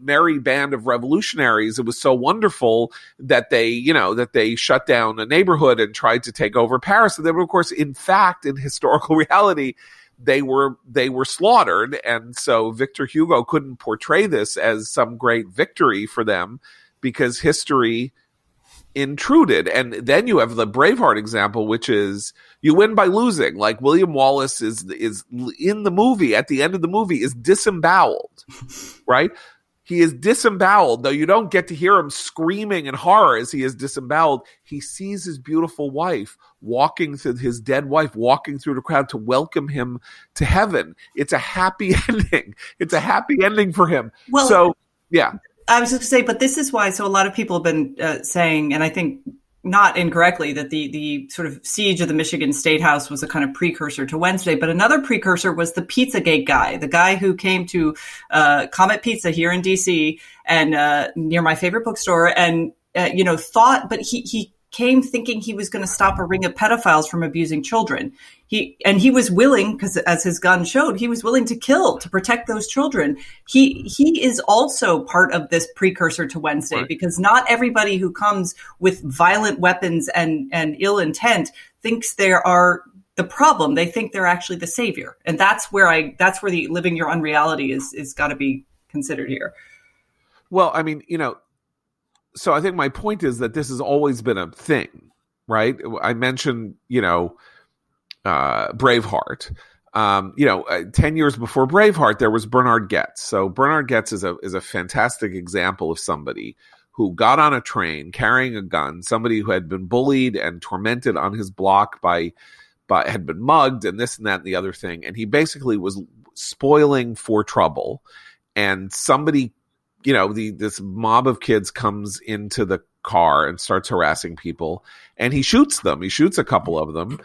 merry band of revolutionaries, it was so wonderful that they, you know, that they shut down a neighborhood and tried to take over Paris. And then, of course, in fact, in historical reality, they were they were slaughtered, and so Victor Hugo couldn't portray this as some great victory for them because history intruded. And then you have the Braveheart example, which is you win by losing. Like William Wallace is is in the movie at the end of the movie is disemboweled, right? He is disemboweled, though you don't get to hear him screaming in horror as he is disemboweled. He sees his beautiful wife walking through his dead wife walking through the crowd to welcome him to heaven. It's a happy ending. It's a happy ending for him. Well, so yeah. I was just going to say, but this is why. So a lot of people have been uh, saying, and I think not incorrectly, that the the sort of siege of the Michigan State House was a kind of precursor to Wednesday. But another precursor was the Pizzagate guy, the guy who came to uh, Comet Pizza here in D.C. and uh, near my favorite bookstore, and uh, you know thought, but he he came thinking he was going to stop a ring of pedophiles from abusing children. He and he was willing because as his gun showed, he was willing to kill to protect those children. He he is also part of this precursor to Wednesday right. because not everybody who comes with violent weapons and and ill intent thinks there are the problem. They think they're actually the savior. And that's where I that's where the living your unreality is is got to be considered here. Well, I mean, you know, so I think my point is that this has always been a thing, right? I mentioned, you know, uh, Braveheart. Um, you know, uh, ten years before Braveheart, there was Bernard Goetz. So Bernard Goetz is a is a fantastic example of somebody who got on a train carrying a gun. Somebody who had been bullied and tormented on his block by, by had been mugged and this and that and the other thing, and he basically was spoiling for trouble. And somebody you know the this mob of kids comes into the car and starts harassing people and he shoots them he shoots a couple of them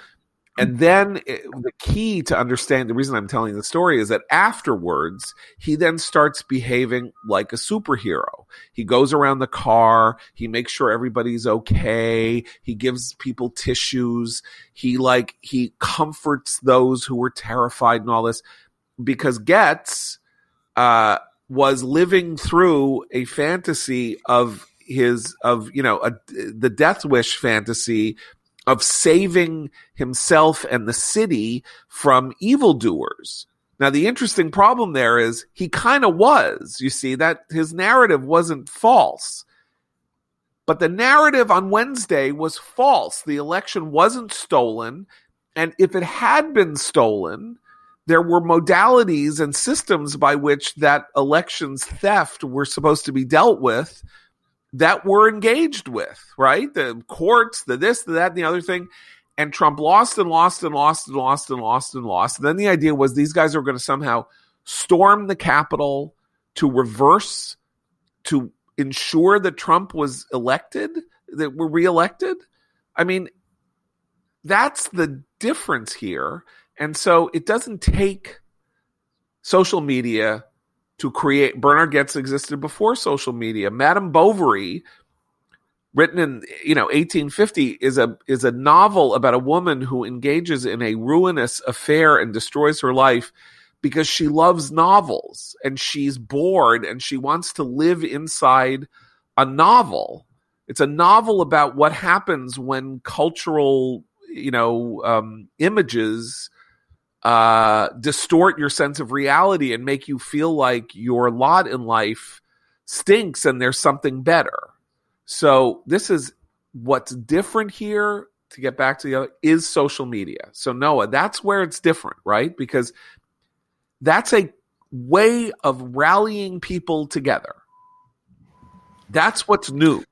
and then it, the key to understand the reason i'm telling the story is that afterwards he then starts behaving like a superhero. He goes around the car he makes sure everybody's okay he gives people tissues he like he comforts those who were terrified and all this because Goetz uh was living through a fantasy of his of you know a, the death wish fantasy of saving himself and the city from evildoers now the interesting problem there is he kind of was you see that his narrative wasn't false But the narrative on Wednesday was false. The election wasn't stolen. And if it had been stolen, there were modalities and systems by which that election's theft were supposed to be dealt with that were engaged with, right? The courts, the this, the that, and the other thing. And Trump lost and lost and lost and lost and lost and lost. And then the idea was these guys are going to somehow storm the Capitol to reverse, to ensure that Trump was elected, that we're reelected. I mean, that's the difference here. And so it doesn't take social media to create Bernard Goetz existed before social media. Madame Bovary, written in you know 1850, is a is a novel about a woman who engages in a ruinous affair and destroys her life because she loves novels and she's bored and she wants to live inside a novel. It's a novel about what happens when cultural, you know, um, images uh, distort your sense of reality and make you feel like your lot in life stinks and there's something better. So this is what's different here. To get back to the other is social media. So Noah, that's where it's different, right? Because that's a way of rallying people together. That's what's new.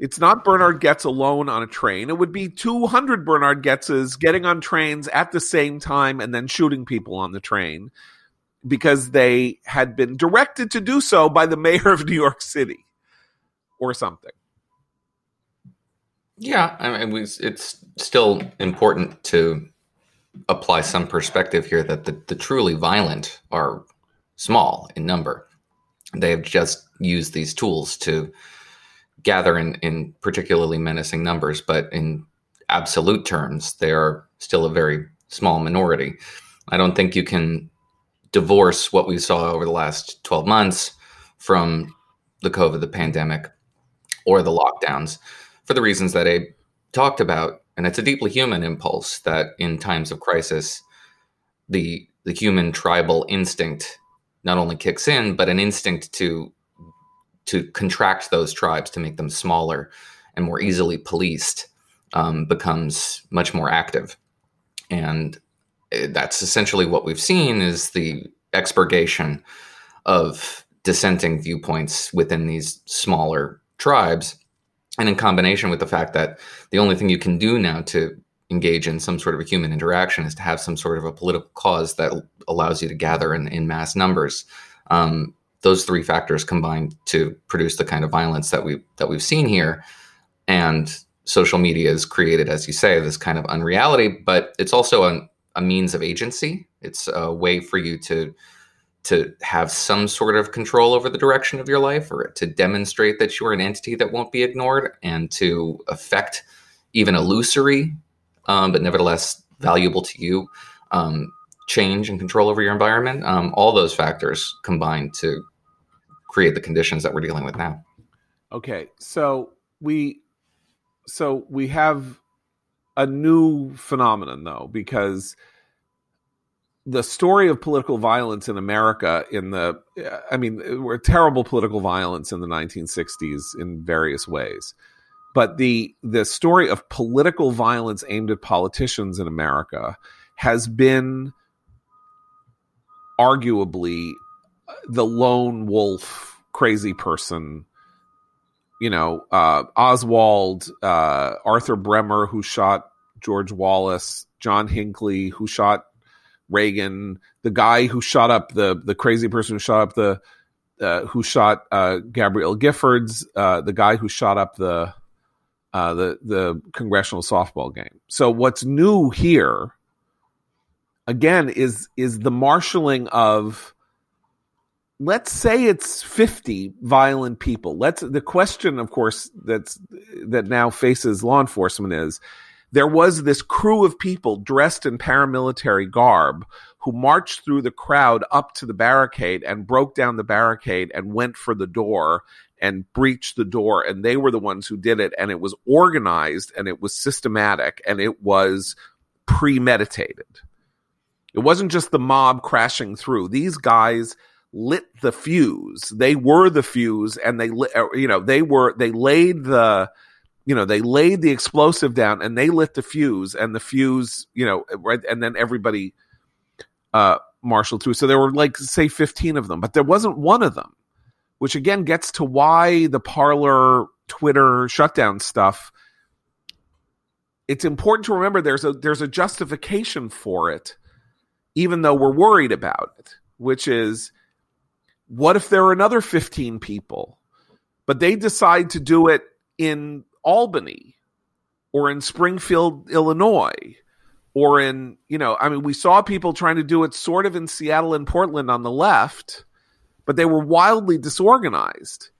It's not Bernard Goetz alone on a train. It would be 200 Bernard Goetzes getting on trains at the same time and then shooting people on the train because they had been directed to do so by the mayor of New York City or something. Yeah, I mean, it's still important to apply some perspective here that the, the truly violent are small in number. They have just used these tools to gather in, in particularly menacing numbers, but in absolute terms, they are still a very small minority. I don't think you can divorce what we saw over the last 12 months from the COVID, the pandemic, or the lockdowns for the reasons that Abe talked about and it's a deeply human impulse that in times of crisis the the human tribal instinct not only kicks in but an instinct to to contract those tribes to make them smaller and more easily policed um, becomes much more active and eh, that's essentially what we've seen is the expurgation of dissenting viewpoints within these smaller tribes and in combination with the fact that the only thing you can do now to engage in some sort of a human interaction is to have some sort of a political cause that allows you to gather in, in mass numbers. Um, those three factors combined to produce the kind of violence that we that we've seen here, and social media has created, as you say, this kind of unreality. But it's also a, a means of agency. It's a way for you to to have some sort of control over the direction of your life or to demonstrate that you're an entity that won't be ignored and to affect even illusory um, but nevertheless valuable to you um, change and control over your environment um, all those factors combine to create the conditions that we're dealing with now okay so we so we have a new phenomenon though because the story of political violence in America in the I mean we're terrible political violence in the 1960s in various ways. But the the story of political violence aimed at politicians in America has been arguably the lone wolf crazy person you know uh, Oswald uh, Arthur Bremer who shot George Wallace John Hinckley who shot Reagan, the guy who shot up the the crazy person who shot up the uh, who shot uh, Gabrielle Giffords, uh, the guy who shot up the uh, the the congressional softball game. So what's new here, again, is is the marshaling of. Let's say it's fifty violent people. Let's the question, of course, that's that now faces law enforcement is there was this crew of people dressed in paramilitary garb who marched through the crowd up to the barricade and broke down the barricade and went for the door and breached the door. And they were the ones who did it. And it was organized and it was systematic and it was premeditated. It wasn't just the mob crashing through. These guys lit the fuse. They were the fuse, and they lit. uh, You know, they were they laid the you know they laid the explosive down and they lit the fuse and the fuse you know right and then everybody uh marshaled through so there were like say 15 of them but there wasn't one of them which again gets to why the Parler twitter shutdown stuff it's important to remember there's a there's a justification for it even though we're worried about it which is what if there are another 15 people but they decide to do it in Albany or in Springfield, Illinois, or in, you know, I mean, we saw people trying to do it sort of in Seattle and Portland on the left, but they were wildly disorganized.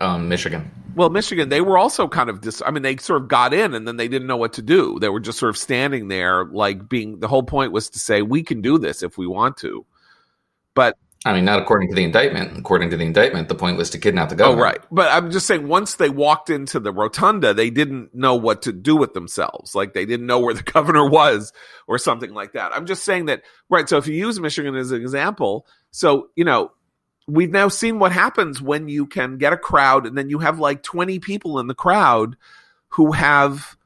Um, Michigan. Well, Michigan, they were also kind of dis. I mean, they sort of got in and then they didn't know what to do. They were just sort of standing there, like being. The whole point was to say we can do this if we want to, but I mean, not according to the indictment. According to the indictment, the point was to kidnap the oh, governor. Oh, right. But I'm just saying, once they walked into the rotunda, they didn't know what to do with themselves. Like they didn't know where the governor was or something like that. I'm just saying that, right. So if you use Michigan as an example, so, you know, we've now seen what happens when you can get a crowd and then you have like 20 people in the crowd who have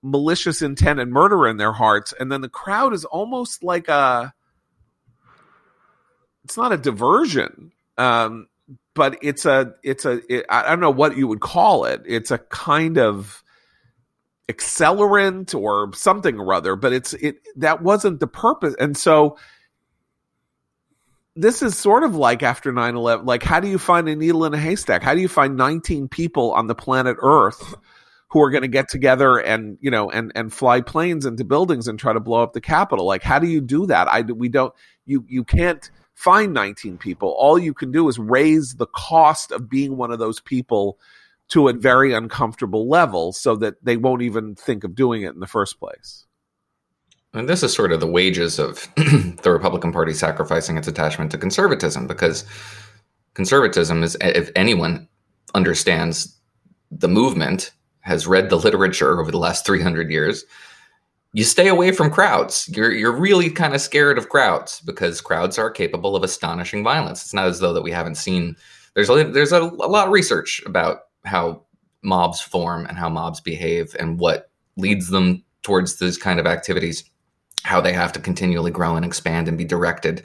malicious intent and murder in their hearts. And then the crowd is almost like a, it's not a diversion. Um, but it's a it's a it, I don't know what you would call it. It's a kind of accelerant or something or other, but it's it that wasn't the purpose. And so this is sort of like after 9-11 like how do you find a needle in a haystack how do you find 19 people on the planet earth who are going to get together and you know and and fly planes into buildings and try to blow up the capitol like how do you do that i we don't you you can't find 19 people. All you can do is raise the cost of being one of those people to a very uncomfortable level so that they won't even think of doing it in the first place. And this is sort of the wages of the Republican Party sacrificing its attachment to conservatism because conservatism is, if anyone understands the movement, has read the literature over the last 300 years, you stay away from crowds. You're, you're really kind of scared of crowds because crowds are capable of astonishing violence. It's not as though that we haven't seen, there's a, there's a, a lot of research about how mobs form and how mobs behave and what leads them towards these kind of activities how they have to continually grow and expand and be directed,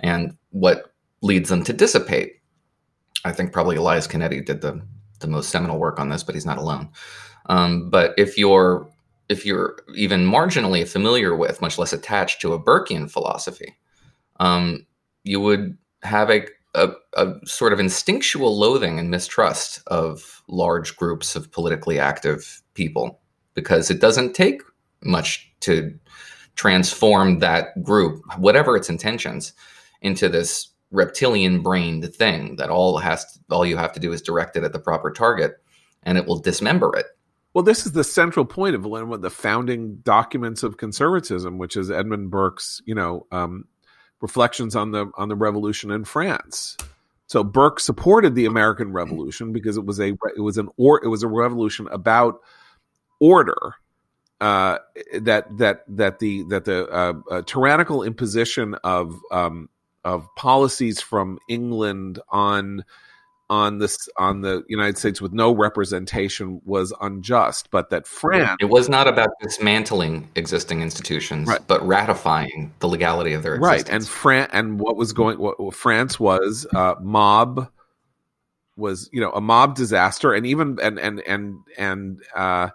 and what leads them to dissipate. I think probably Elias Canetti did the the most seminal work on this, but he's not alone. Um, but if you're if you're even marginally familiar with, much less attached to a Burkean philosophy, um, you would have a, a, a sort of instinctual loathing and mistrust of large groups of politically active people because it doesn't take much to transform that group, whatever its intentions, into this reptilian brained thing that all has to, all you have to do is direct it at the proper target and it will dismember it. Well, this is the central point of one of the founding documents of conservatism, which is Edmund Burke's, you know, um, reflections on the on the revolution in France. So Burke supported the American Revolution because it was a it was an or it was a revolution about order. Uh, that that that the that the uh, uh, tyrannical imposition of um, of policies from England on on this on the United States with no representation was unjust, but that France It was not about dismantling existing institutions, Right. but ratifying the legality of their right. And Fran and what was going what, what France was uh, mob was you know a mob disaster and even and and and and uh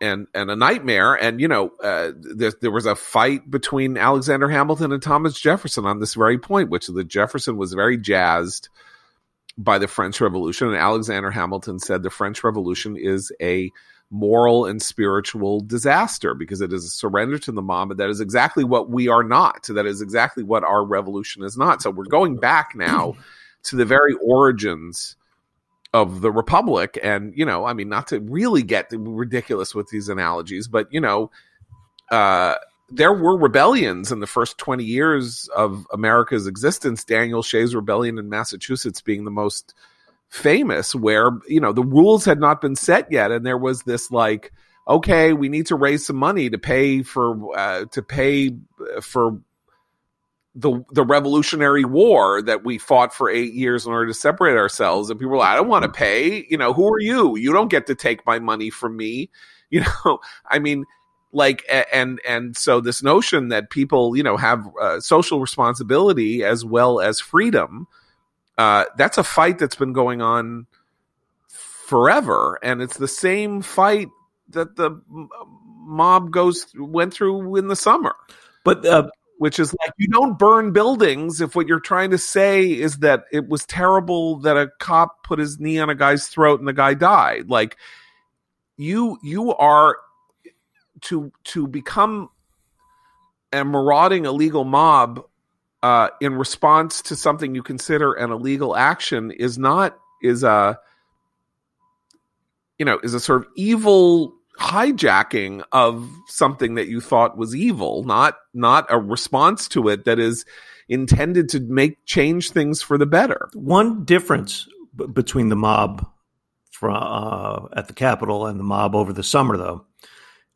and and a nightmare. And you know uh, there, there was a fight between Alexander Hamilton and Thomas Jefferson on this very point which the Jefferson was very jazzed by the French Revolution. And Alexander Hamilton said the French Revolution is a moral and spiritual disaster because it is a surrender to the mob. And that is exactly what we are not. That is exactly what our revolution is not. So we're going back now to the very origins of the republic. And you know i mean not to really get ridiculous with these analogies but you know uh there were rebellions in the first 20 years of america's existence daniel shays' rebellion in massachusetts being the most famous where you know the rules had not been set yet and there was this like okay we need to raise some money to pay for uh, to pay for the the Revolutionary War that we fought for eight years in order to separate ourselves. And people are like, I don't want to pay. You know, who are you? You don't get to take my money from me. You know, I mean, like, and and so this notion that people, you know, have uh, social responsibility as well as freedom. Uh, that's a fight that's been going on forever, and it's the same fight that the mob goes went through in the summer. But uh, which is like you don't burn buildings if what you're trying to say is that it was terrible that a cop put his knee on a guy's throat and the guy died like you you are to to become a marauding illegal mob uh, in response to something you consider an illegal action is not is a you know is a sort of evil hijacking of something that you thought was evil, not not a response to it that is intended to make change things for the better. One difference b- between the mob from uh, at the Capitol and the mob over the summer, though,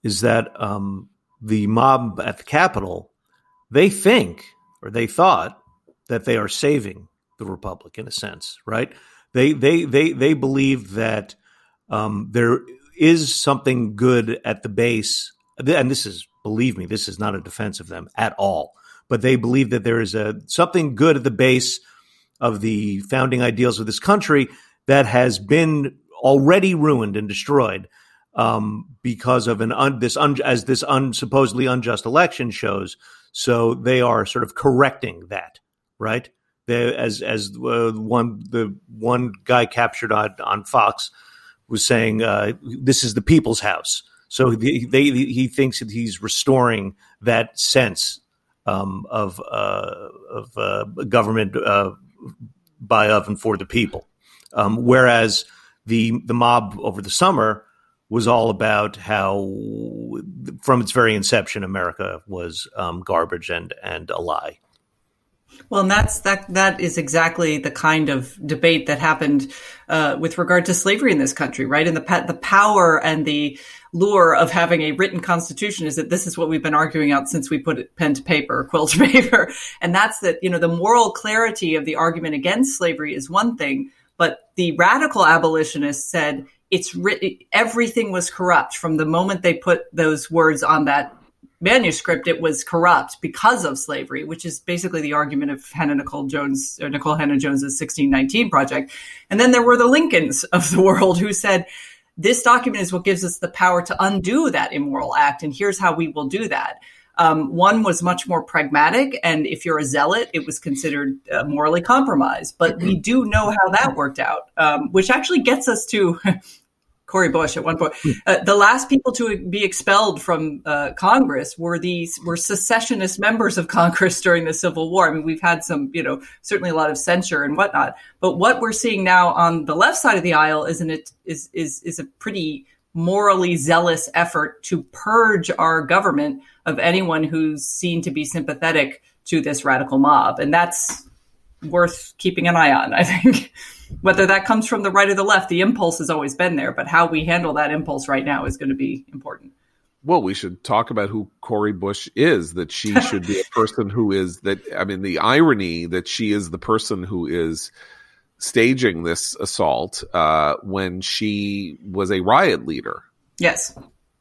is that um, the mob at the Capitol they think or they thought that they are saving the republic in a sense, right? They they they they believe that um, there is something good at the base, and this is, believe me, this is not a defense of them at all, but they believe that there is a something good at the base of the founding ideals of this country that has been already ruined and destroyed um, because of an un, this un, as this un, supposedly unjust election shows. So they are sort of correcting that, right? They, as as uh, one the one guy captured on on Fox was saying uh, this is the people's house. So they, he thinks that he's restoring that sense um, of uh, of uh, government uh, by of and for the people. Um, whereas the the mob over the summer was all about how, from its very inception, America was um, garbage and and a lie. Well, and that's that. That is exactly the kind of debate that happened uh, with regard to slavery in this country, right? And the the power and the lure of having a written constitution is that this is what we've been arguing out since we put pen to paper, quill to paper, and that's that. You know, the moral clarity of the argument against slavery is one thing, but the radical abolitionists said it's written. Everything was corrupt from the moment they put those words on that manuscript, it was corrupt because of slavery, which is basically the argument of Hannah Nicole Jones or Nikole Hannah Jones's 1619 project. And then there were the Lincolns of the world who said, this document is what gives us the power to undo that immoral act. And here's how we will do that. Um, one was much more pragmatic, and if you're a zealot, it was considered uh, morally compromised. But we do know how that worked out, um, which actually gets us to Cori Bush at one point. Hmm. Uh, the last people to be expelled from uh, Congress were these were secessionist members of Congress during the Civil War. I mean, we've had some, you know, certainly a lot of censure and whatnot. But what we're seeing now on the left side of the aisle isn't it is is is a pretty morally zealous effort to purge our government of anyone who's seen to be sympathetic to this radical mob, and that's worth keeping an eye on. I think. Whether that comes from the right or the left, the impulse has always been there, but how we handle that impulse right now is going to be important. Well, we should talk about who Cori Bush is, that she should be a person who is that I mean the irony that she is the person who is staging this assault uh, when she was a riot leader. Yes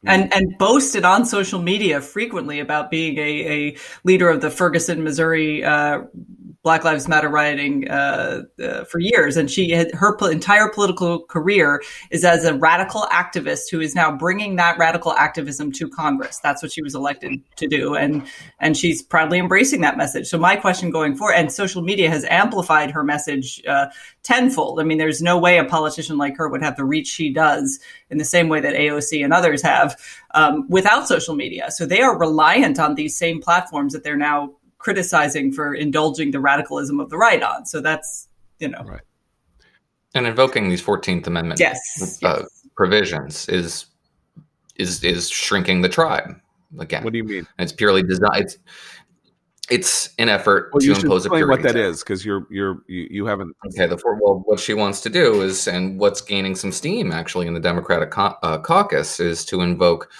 and and boasted on social media frequently about being a, a leader of the Ferguson, Missouri uh, Black Lives Matter rioting uh, uh, for years, and she had, her entire political career is as a radical activist who is now bringing that radical activism to Congress. That's what she was elected to do, and and she's proudly embracing that message. So my question going forward, and social media has amplified her message uh, tenfold. I mean, there's no way a politician like her would have the reach she does in the same way that AOC and others have um, without social media. So they are reliant on these same platforms that they're now criticizing for indulging the radicalism of the right on. So that's, you know. Right. And invoking these 14th Amendment yes, uh, yes. provisions is is is shrinking the tribe again. What do you mean? It's purely designed. It's, it's an effort well, to impose a purity what that is because you're you're you, you haven't okay the well what she wants to do is and what's gaining some steam actually in the democratic uh, caucus is to invoke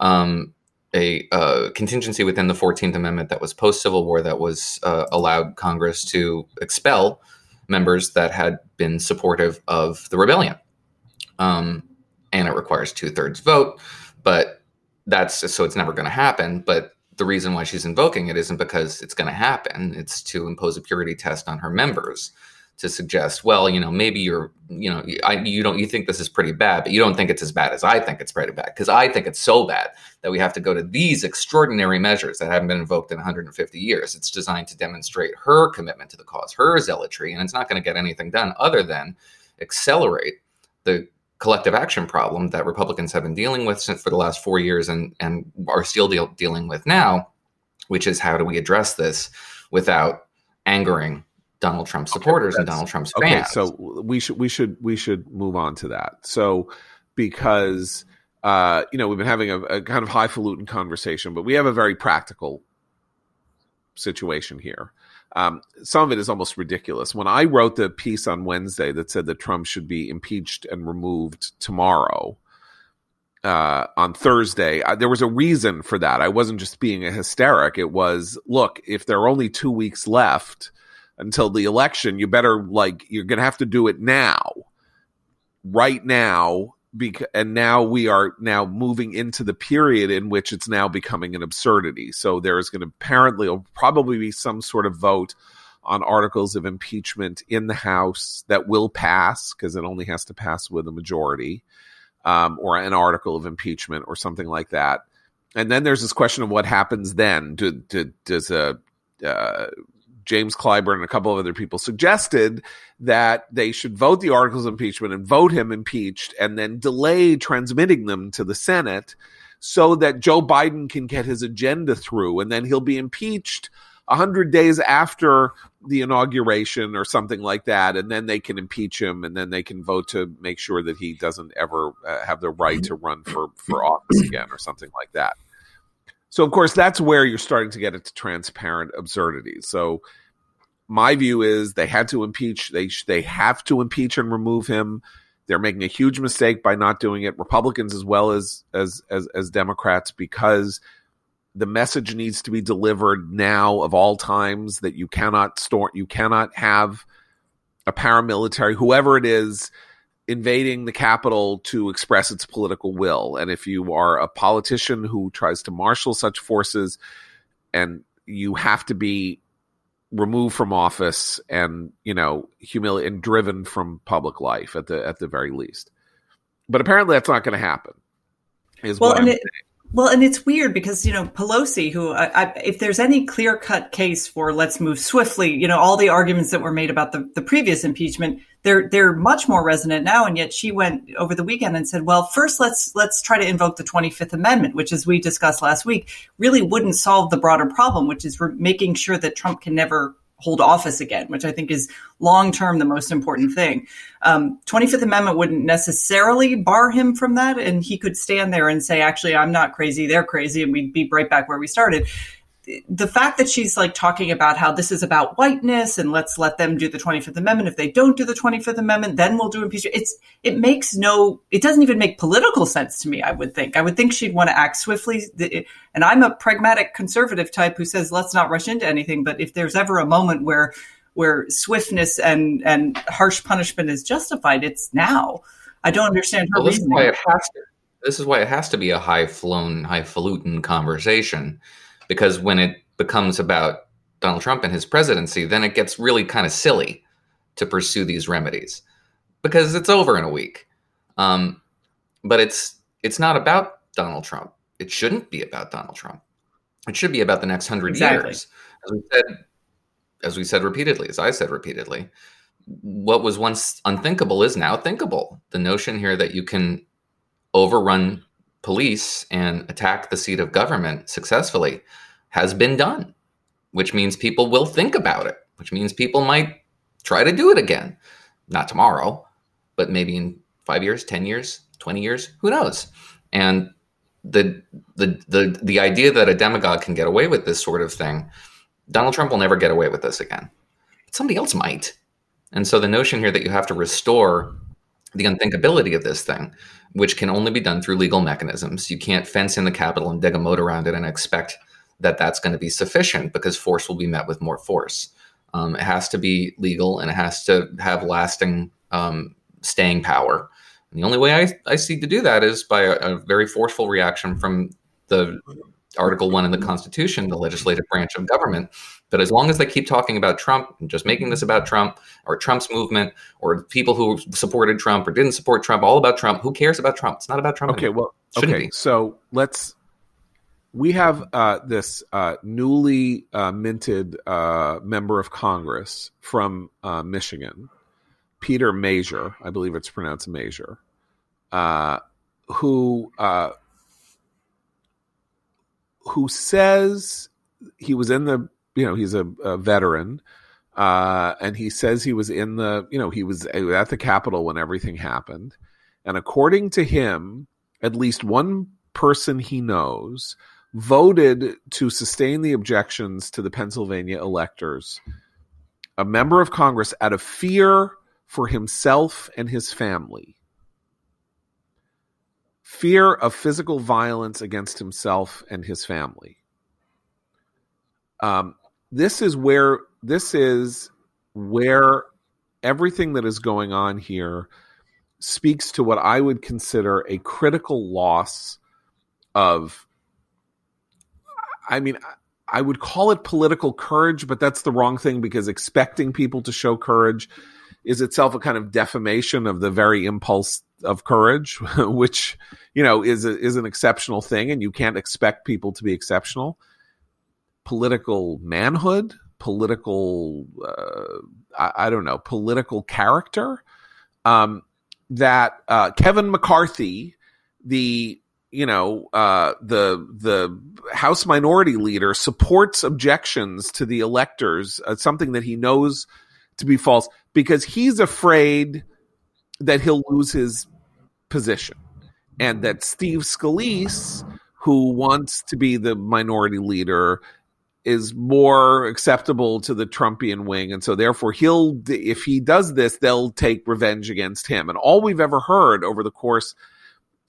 um, a uh, contingency within the 14th Amendment that was post Civil War that was uh, allowed Congress to expel members that had been supportive of the rebellion. Um, and it requires two thirds vote, but that's so it's never going to happen. But the reason why she's invoking it isn't because it's going to happen, it's to impose a purity test on her members to suggest, well, you know, maybe you're, you know, I, you don't, you think this is pretty bad, but you don't think it's as bad as I think it's pretty bad because I think it's so bad that we have to go to these extraordinary measures that haven't been invoked in 150 years. It's designed to demonstrate her commitment to the cause, her zealotry, and it's not going to get anything done other than accelerate the collective action problem that Republicans have been dealing with since for the last four years and and are still deal, dealing with now, which is how do we address this without angering Donald Trump supporters okay, and Donald Trump's fans. Okay, so we should we should we should move on to that. So because uh, you know we've been having a, a kind of highfalutin conversation, but we have a very practical situation here. Um, some of it is almost ridiculous. When I wrote the piece on Wednesday that said that Trump should be impeached and removed tomorrow, uh, on Thursday, I, there was a reason for that. I wasn't just being a hysteric. It was, look, if there are only two weeks left, until the election, you better like you're going to have to do it now, right now. Because and now we are now moving into the period in which it's now becoming an absurdity. So there is going to apparently probably be some sort of vote on articles of impeachment in the House that will pass because it only has to pass with a majority, um, or an article of impeachment or something like that. And then there's this question of what happens then. Do, do, does a uh, James Clyburn and a couple of other people suggested that they should vote the articles of impeachment and vote him impeached and then delay transmitting them to the Senate so that Joe Biden can get his agenda through and then he'll be impeached 100 days after the inauguration or something like that and then they can impeach him and then they can vote to make sure that he doesn't ever uh, have the right to run for for office again or something like that so of course that's where you're starting to get into transparent absurdities. So my view is they had to impeach. They they have to impeach and remove him. They're making a huge mistake by not doing it. Republicans as well as as as, as Democrats because the message needs to be delivered now of all times that you cannot store you cannot have a paramilitary whoever it is invading the Capitol to express its political will. And if you are a politician who tries to marshal such forces, and you have to be removed from office and you know humiliated and driven from public life at the at the very least. But apparently, that's not going to happen. Is well, what I'm it, saying. Well, and it's weird because you know Pelosi, who I, I, if there's any clear cut case for let's move swiftly, you know all the arguments that were made about the, the previous impeachment, they're they're much more resonant now. And yet she went over the weekend and said, well, first let's let's try to invoke the 25th Amendment, which, as we discussed last week, really wouldn't solve the broader problem, which is making sure that Trump can never hold office again, which I think is long term the most important thing. Um, 25th Amendment wouldn't necessarily bar him from that, and he could stand there and say, "Actually, I'm not crazy; they're crazy," and we'd be right back where we started the fact that she's like talking about how this is about whiteness and let's let them do the 25th amendment. If they don't do the 25th amendment then we'll do impeachment. It's it makes no it doesn't even make political sense to me i would think. I would think she'd want to act swiftly. And i'm a pragmatic conservative type who says let's not rush into anything. But if there's ever a moment where where swiftness and and harsh punishment is justified it's now. I don't understand her well, this reasoning. Is why it has to, this is why it has to be a high flown highfalutin conversation because when it becomes about Donald Trump and his presidency, then it gets really kind of silly to pursue these remedies because it's over in a week. Um, but it's it's not about Donald Trump. It shouldn't be about Donald Trump. It should be about the next hundred exactly. years. As we said, as we said repeatedly, as I said repeatedly, what was once unthinkable is now thinkable. The notion here that you can overrun police and attack the seat of government successfully has been done, which means people will think about it, which means people might try to do it again. Not tomorrow, but maybe in five years, 10 years, 20 years, who knows? And the the the the idea that a demagogue can get away with this sort of thing, Donald Trump will never get away with this again. But somebody else might. And so the notion here that you have to restore the unthinkability of this thing, which can only be done through legal mechanisms. You can't fence in the capital and dig a moat around it and expect that that's going to be sufficient because force will be met with more force. Um, it has to be legal and it has to have lasting um, staying power. And the only way I, I see to do that is by a, a very forceful reaction from the Article 1 in the Constitution, the legislative branch of government. But as long as they keep talking about Trump and just making this about Trump or Trump's movement or people who supported Trump or didn't support Trump, all about Trump, who cares about Trump? It's not about Trump. Okay, anymore. well, Shouldn't okay. be. So let's. We have uh, this uh, newly uh, minted uh, member of Congress from uh, Michigan, Peter Meijer, I believe it's pronounced Major, uh, who uh, who says he was in the you know he's a, a veteran, uh, and he says he was in the you know he was at the Capitol when everything happened, and according to him, at least one person he knows voted to sustain the objections to the Pennsylvania electors, a member of Congress out of fear for himself and his family. Fear of physical violence against himself and his family. Um, this is where this is where everything that is going on here speaks to what I would consider a critical loss of I mean, I would call it political courage, but that's the wrong thing because expecting people to show courage is itself a kind of defamation of the very impulse of courage, which you know is a, is an exceptional thing, and you can't expect people to be exceptional. Political manhood, political, uh, I, I, don't know, political character. Um, that uh, Kevin McCarthy, the you know uh, the the House Minority Leader supports objections to the electors, uh, something that he knows to be false, because he's afraid that he'll lose his position, and that Steve Scalise, who wants to be the minority leader, is more acceptable to the Trumpian wing, and so therefore he'll if he does this, they'll take revenge against him. And all we've ever heard over the course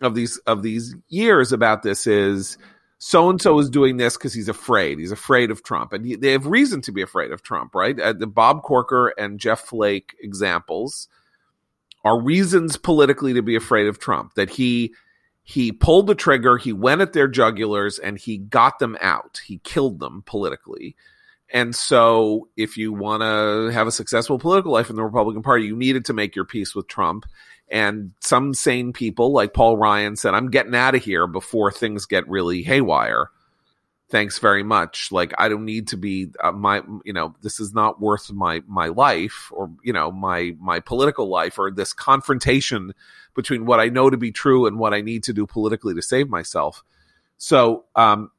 of these of these years about this is so and so is doing this because he's afraid. He's afraid of Trump, and he, they have reason to be afraid of Trump, right? Uh, the Bob Corker and Jeff Flake examples are reasons politically to be afraid of Trump. That he he pulled the trigger, he went at their jugulars, and he got them out. He killed them politically. And so, if you want to have a successful political life in the Republican Party, you needed to make your peace with Trump. And some sane people, like Paul Ryan, said, I'm getting out of here before things get really haywire. Thanks very much. Like, I don't need to be uh, my, you know, this is not worth my, my life or, you know, my, my political life or this confrontation between what I know to be true and what I need to do politically to save myself. So, um,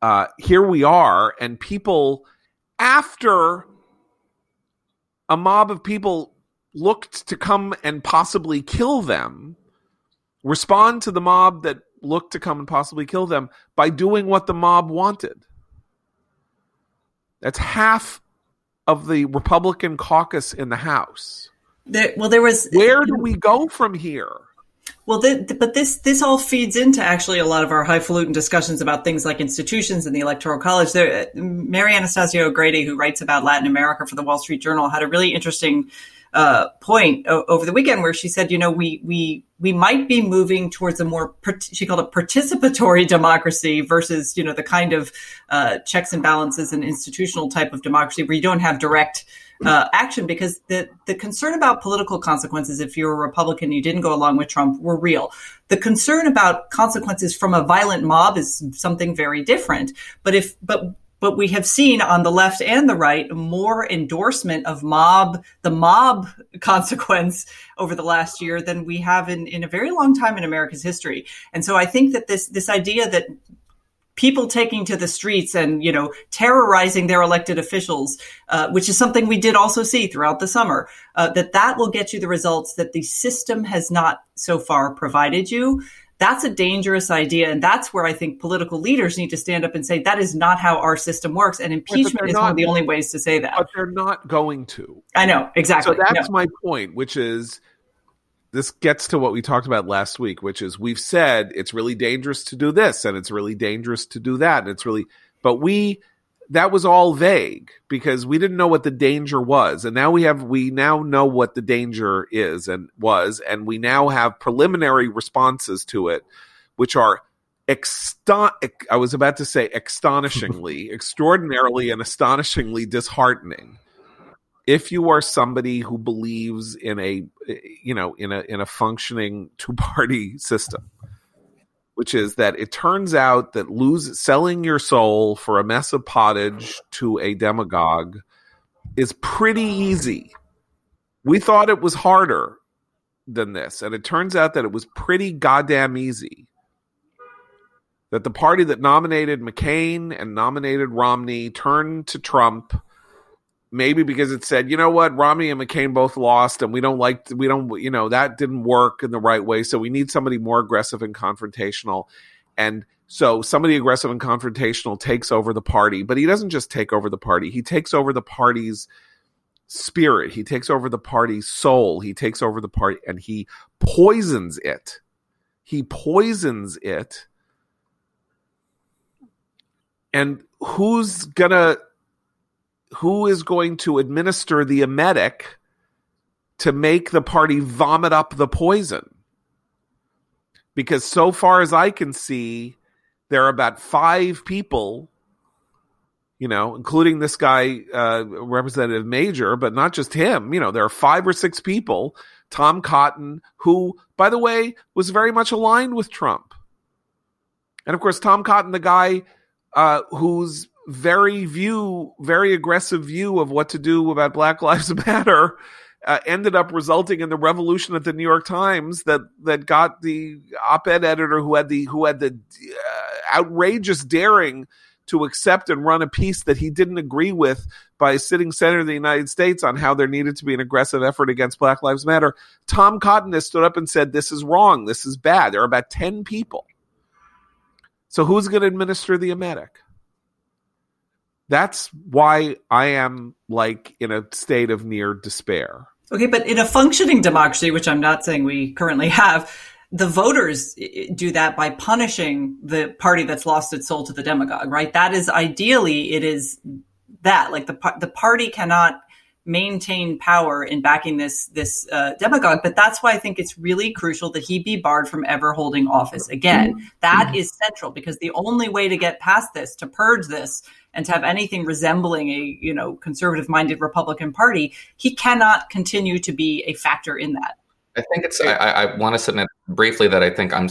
uh, here we are, and people, after a mob of people looked to come and possibly kill them respond to the mob that looked to come and possibly kill them by doing what the mob wanted. That's half of the Republican caucus in the House. There, well, there was. Where do we go from here? Well, the, but this this all feeds into actually a lot of our highfalutin discussions about things like institutions and the Electoral College. There, uh, Mary Anastasia O'Grady, who writes about Latin America for the Wall Street Journal, had a really interesting uh, point o- over the weekend where she said, you know, we we we might be moving towards a more she called it participatory democracy versus you know the kind of uh, checks and balances and institutional type of democracy where you don't have direct uh, action because the the concern about political consequences if you're a Republican you didn't go along with Trump were real. The concern about consequences from a violent mob is something very different. But if but but we have seen on the left and the right more endorsement of mob the mob consequence over the last year than we have in, in a very long time in America's history. And so I think that this this idea that people taking to the streets and you know terrorizing their elected officials, uh, which is something we did also see throughout the summer, uh, that that will get you the results that the system has not so far provided you. That's a dangerous idea, and that's where I think political leaders need to stand up and say that is not how our system works. And impeachment is not, one of the only ways to say that. But they're not going to. I know exactly. So that's no. my point, which is this gets to what we talked about last week, which is we've said it's really dangerous to do this and it's really dangerous to do that. And it's really, but we, that was all vague because we didn't know what the danger was. And now we have, we now know what the danger is and was. And we now have preliminary responses to it, which are exton- I was about to say astonishingly, extraordinarily, and astonishingly disheartening if you are somebody who believes in a you know in a in a functioning two party system which is that it turns out that lose selling your soul for a mess of pottage to a demagogue is pretty easy. We thought it was harder than this and it turns out that it was pretty goddamn easy. That the party that nominated McCain and nominated Romney turned to Trump maybe because it said, you know what, Romney and McCain both lost, and we don't like, we don't, you know, that didn't work in the right way. So we need somebody more aggressive and confrontational. And so somebody aggressive and confrontational takes over the party, but he doesn't just take over the party, he takes over the party's spirit, he takes over the party's soul, he takes over the party, and he poisons it. He poisons it. And who's gonna who is going to administer the emetic to make the party vomit up the poison? Because so far as I can see, there are about five people, you know, including this guy, uh, Representative Meijer, but not just him. You know, there are five or six people, Tom Cotton, who, by the way, was very much aligned with Trump. And of course, Tom Cotton, the guy uh, who's very view, very aggressive view of what to do about Black Lives Matter uh, ended up resulting in the revolution at the New York Times that that got the op-ed editor who had the who had the uh, outrageous daring to accept and run a piece that he didn't agree with by a sitting senator of the United States on how there needed to be an aggressive effort against Black Lives Matter. Tom Cotton has stood up and said, This is wrong. This is bad. There are about 10 people. So who's going to administer the emetic? That's why I am like in a state of near despair. Okay, but in a functioning democracy, which I'm not saying we currently have, the voters do that by punishing the party that's lost its soul to the demagogue, right? That is ideally, it is that like the the party cannot maintain power in backing this this uh, demagogue. But that's why I think it's really crucial that he be barred from ever holding office again. That is central because the only way to get past this, to purge this, and to have anything resembling a you know conservative minded Republican Party, he cannot continue to be a factor in that. I think it's. I, I want to submit briefly that I think I'm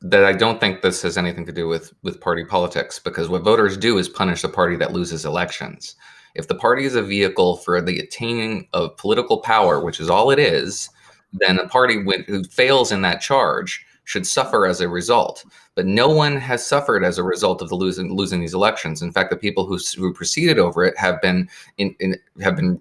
that I don't think this has anything to do with with party politics because what voters do is punish the party that loses elections. If the party is a vehicle for the attaining of political power, which is all it is, then a party who fails in that charge should suffer as a result. But no one has suffered as a result of the losing losing these elections. In fact, the people who, who proceeded over it have been in, in have been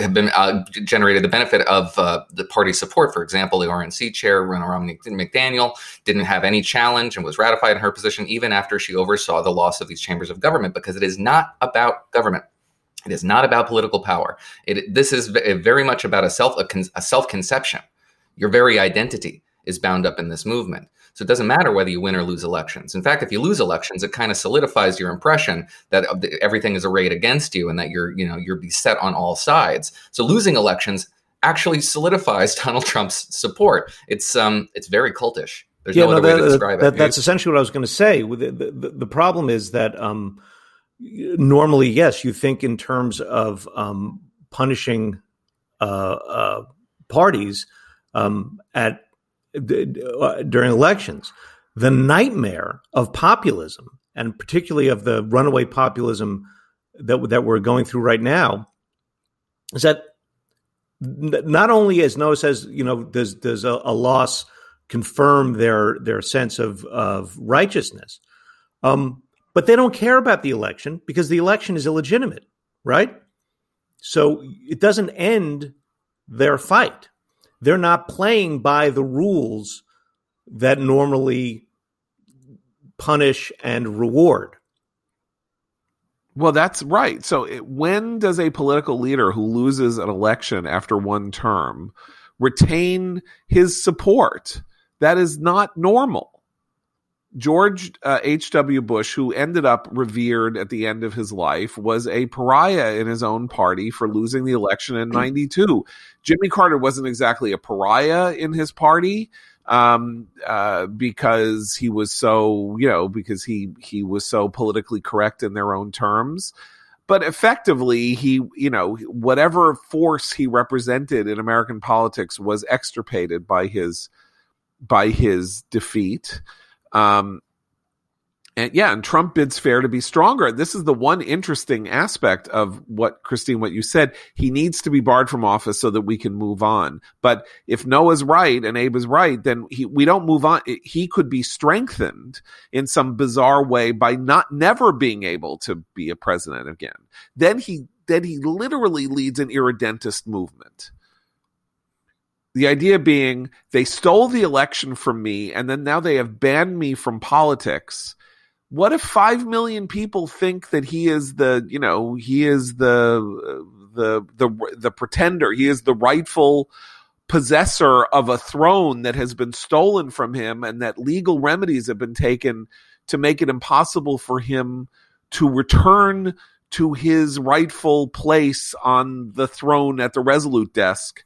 have been uh, generated the benefit of uh, the party support. For example, the RNC chair Romney McDaniel didn't have any challenge and was ratified in her position even after she oversaw the loss of these chambers of government because it is not about government. It is not about political power. It, this is very much about a self a, con, a self conception. Your very identity is bound up in this movement. So it doesn't matter whether you win or lose elections. In fact, if you lose elections, it kind of solidifies your impression that everything is arrayed against you and that you're you know you're beset on all sides. So losing elections actually solidifies Donald Trump's support. It's um it's very cultish. There's yeah, no, no other that, way to describe that, it. That's essentially what I was going to say. The, the, the problem is that um, normally, yes, you think in terms of um, punishing uh, uh, parties um, at uh, during elections. The nightmare of populism, and particularly of the runaway populism that that we're going through right now, is that not only, as Noah says, you know, does does a, a loss confirm their their sense of of righteousness, um, but they don't care about the election because the election is illegitimate, right? So it doesn't end their fight. They're not playing by the rules that normally punish and reward. Well, that's right. So, it, when does a political leader who loses an election after one term retain his support. That is not normal. George uh, H.W. Bush, who ended up revered at the end of his life, was a pariah in his own party for losing the election in 92. Jimmy Carter wasn't exactly a pariah in his party um, uh, because he was so, you know, because he, he was so politically correct in their own terms. But effectively, he, you know, whatever force he represented in American politics was extirpated by his, by his defeat. Um, and yeah, and Trump bids fair to be stronger. This is the one interesting aspect of what Christine, what you said. He needs to be barred from office so that we can move on. But if Noah's right and Abe is right, then he, we don't move on. He could be strengthened in some bizarre way by not never being able to be a president again. Then he then he literally leads an irredentist movement the idea being they stole the election from me and then now they have banned me from politics. What if 5 million people think that he is the, you know, he is the the the the pretender, he is the rightful possessor of a throne that has been stolen from him and that legal remedies have been taken to make it impossible for him to return to his rightful place on the throne at the resolute desk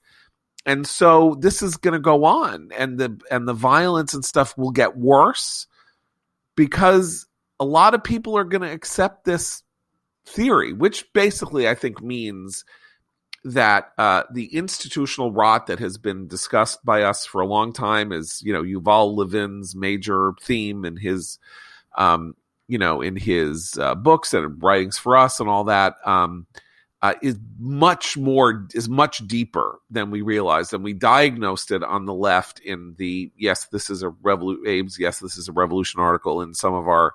and so this is going to go on and the and the violence and stuff will get worse because a lot of people are going to accept this theory which basically i think means that uh, the institutional rot that has been discussed by us for a long time is you know yuval levin's major theme in his um, you know in his uh, books and writings for us and all that. Um, uh, is much more is much deeper than we realized, and we diagnosed it on the left in the yes, this is a revolution. Abe's yes, this is a revolution article in some of our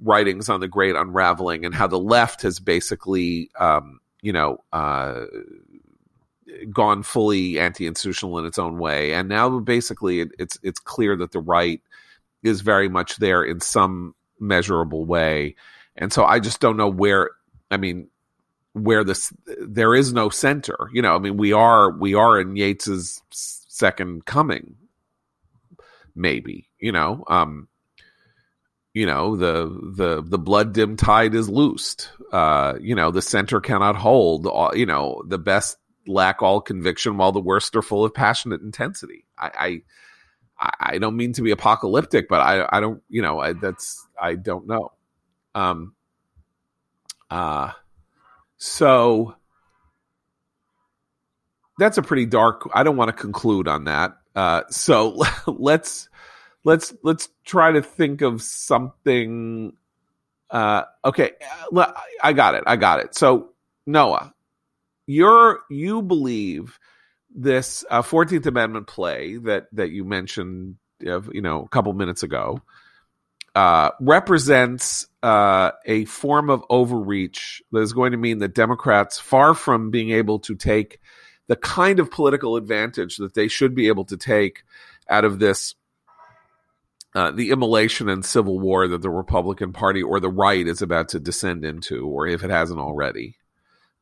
writings on the Great Unraveling and how the left has basically, um, you know, uh, gone fully anti-institutional in its own way, and now basically it, it's it's clear that the right is very much there in some measurable way, and so I just don't know where. I mean, where this there is no center. You know, I mean, we are we are in Yeats's second coming, maybe. You know, um, you know the the the blood dim tide is loosed. Uh, you know, the center cannot hold. All, you know, the best lack all conviction, while the worst are full of passionate intensity. I. I I don't mean to be apocalyptic, but I I don't you know I, that's I don't know. Um. Uh so that's a pretty dark. I don't want to conclude on that. Uh, so let's let's let's try to think of something. Uh, okay, I got it. I got it. So Noah, you're you believe this uh, Fourteenth Amendment play that that you mentioned, you know, a couple minutes ago uh, represents uh, a form of overreach that is going to mean that Democrats, far from being able to take the kind of political advantage that they should be able to take out of this, uh, the immolation and civil war that the Republican Party or the right is about to descend into, or if it hasn't already.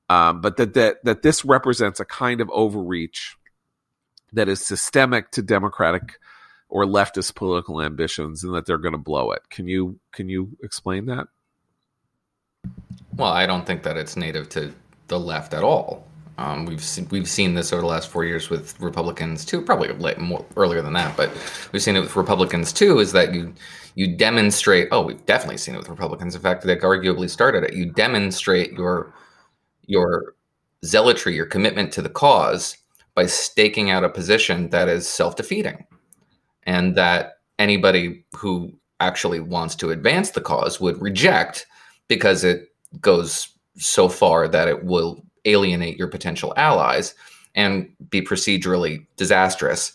Um, but that, that that this represents a kind of overreach that is systemic to Democratic or leftist political ambitions and that they're going to blow it. Can you can you explain that? Well, I don't think that it's native to the left at all. Um, we've seen, we've seen this over the last four years with Republicans too. Probably late, more earlier than that, but we've seen it with Republicans too. Is that you you demonstrate? Oh, we've definitely seen it with Republicans. In fact, they arguably started it. You demonstrate your your zealotry, your commitment to the cause by staking out a position that is self defeating and that anybody who actually wants to advance the cause would reject because it goes so far that it will alienate your potential allies and be procedurally disastrous.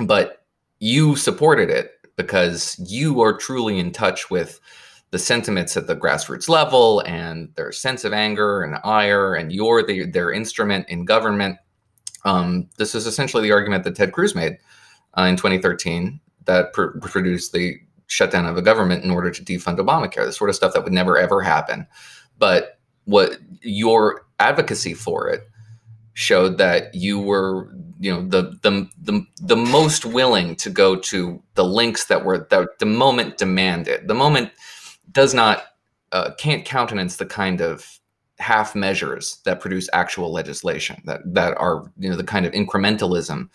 But you supported it because you are truly in touch with the sentiments at the grassroots level and their sense of anger and ire, and you're the, their instrument in government. Um, this is essentially the argument that Ted Cruz made uh, in 2013 that pr- produced the shutdown of a government in order to defund Obamacare, the sort of stuff that would never ever happen. But what your advocacy for it showed that you were you know the the the, the most willing to go to the links that were that the moment demanded the moment does not uh, can't countenance the kind of half measures that produce actual legislation that that are you know the kind of incrementalism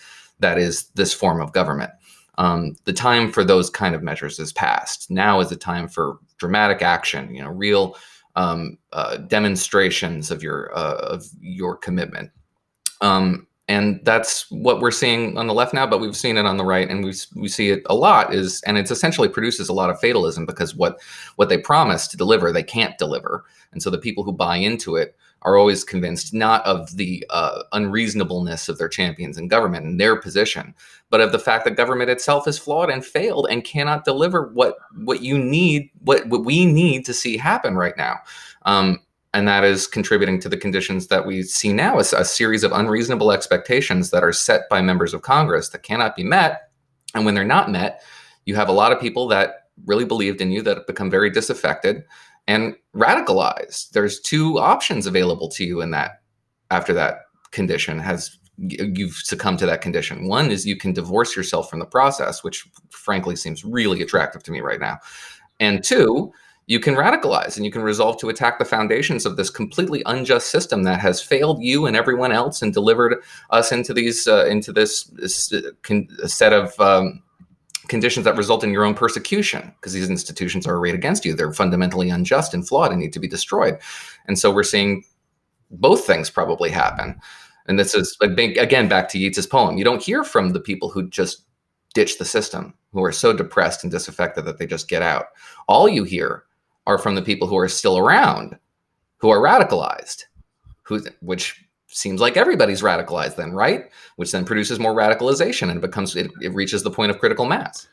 that is this form of government. Um, the time for those kind of measures is past. Now is the time for dramatic action you know real um, uh, demonstrations of your uh, of your commitment. Um, and that's what we're seeing on the left now, but we've seen it on the right, and we we see it a lot. Is and it's essentially produces a lot of fatalism because what what they promise to deliver, they can't deliver, and so the people who buy into it are always convinced not of the uh, unreasonableness of their champions in government and their position, but of the fact that government itself is flawed and failed and cannot deliver what what you need, what what we need to see happen right now. Um, and that is contributing to the conditions that we see now as a series of unreasonable expectations that are set by members of Congress that cannot be met. And when they're not met, you have a lot of people that really believed in you that have become very disaffected and radicalized. There's two options available to you in that after that condition has you've succumbed to that condition. One is you can divorce yourself from the process, which frankly seems really attractive to me right now. And two, you can radicalize and you can resolve to attack the foundations of this completely unjust system that has failed you and everyone else and delivered us into these uh, into this, this uh, con- set of um, conditions that result in your own persecution because these institutions are arrayed against you. They're fundamentally unjust and flawed and need to be destroyed. And so we're seeing both things probably happen. And this is again back to Yeats's poem you don't hear from the people who just ditch the system who are so depressed and disaffected that they just get out. All you hear are from the people who are still around, who are radicalized, who which seems like everybody's radicalized then, right? Which then produces more radicalization and becomes it, it reaches the point of critical mass.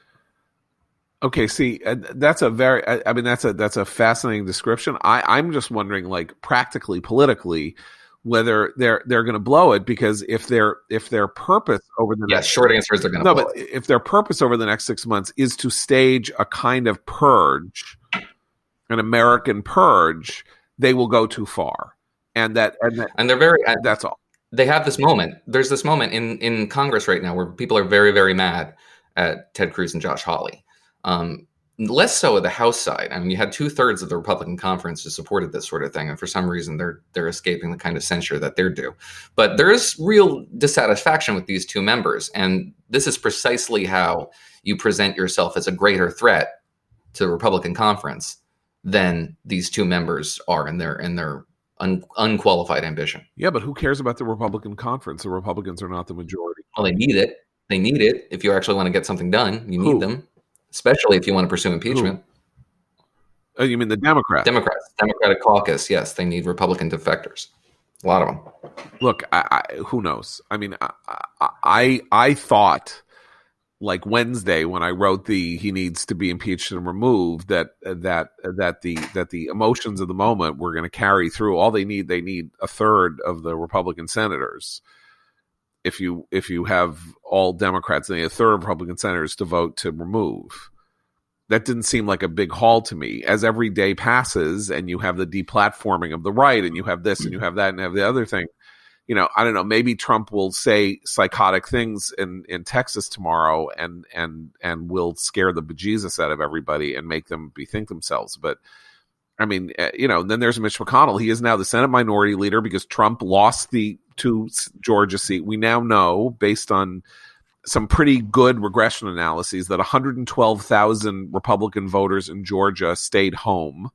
Okay, see, uh, that's a very, I mean, that's a that's a fascinating description. I I'm just wondering, like, practically, politically, whether they're they're going to blow it because if their if their purpose over the yeah, next, short answer is they're going to no, but it. if their purpose over the next six months is to stage a kind of purge an American purge, they will go too far. And that and, that, and they're very that's all. They have this moment. There's this moment in in Congress right now where people are very very mad at Ted Cruz and Josh Hawley. Um, less so at the House side. I mean, you had two thirds of the Republican conference who supported this sort of thing, and for some reason, they're they're escaping the kind of censure that they're due. But there is real dissatisfaction with these two members, and this is precisely how you present yourself as a greater threat to the Republican conference than these two members are in their in their un, unqualified ambition. Yeah, but who cares about the Republican conference? The Republicans are not the majority. Well, they need it. They need it if you actually want to get something done. You need who? them, especially if you want to pursue impeachment. Oh, you mean the Democrats? Democrats, Democratic caucus. Yes, they need Republican defectors. A lot of them. Look, I, I, who knows? I mean, I, I, I thought like Wednesday when I wrote the he needs to be impeached and removed that uh, that uh, that the that the emotions of the moment were going to carry through. All they need they need a third of the Republican senators. If you if you have all Democrats and a third of Republican senators to vote to remove. That didn't seem like a big haul to me. As every day passes and you have the deplatforming of the right and you have this and you mm-hmm. have that and have the other thing you know, I don't know, maybe Trump will say psychotic things in, in Texas tomorrow and, and, and will scare the bejesus out of everybody and make them bethink themselves. But I mean, eh, you know, then there's Mitch McConnell. He is now the Senate minority leader because Trump lost the to Georgia seat. We now know based on some pretty good regression analyses that 112,000 Republican voters in Georgia stayed home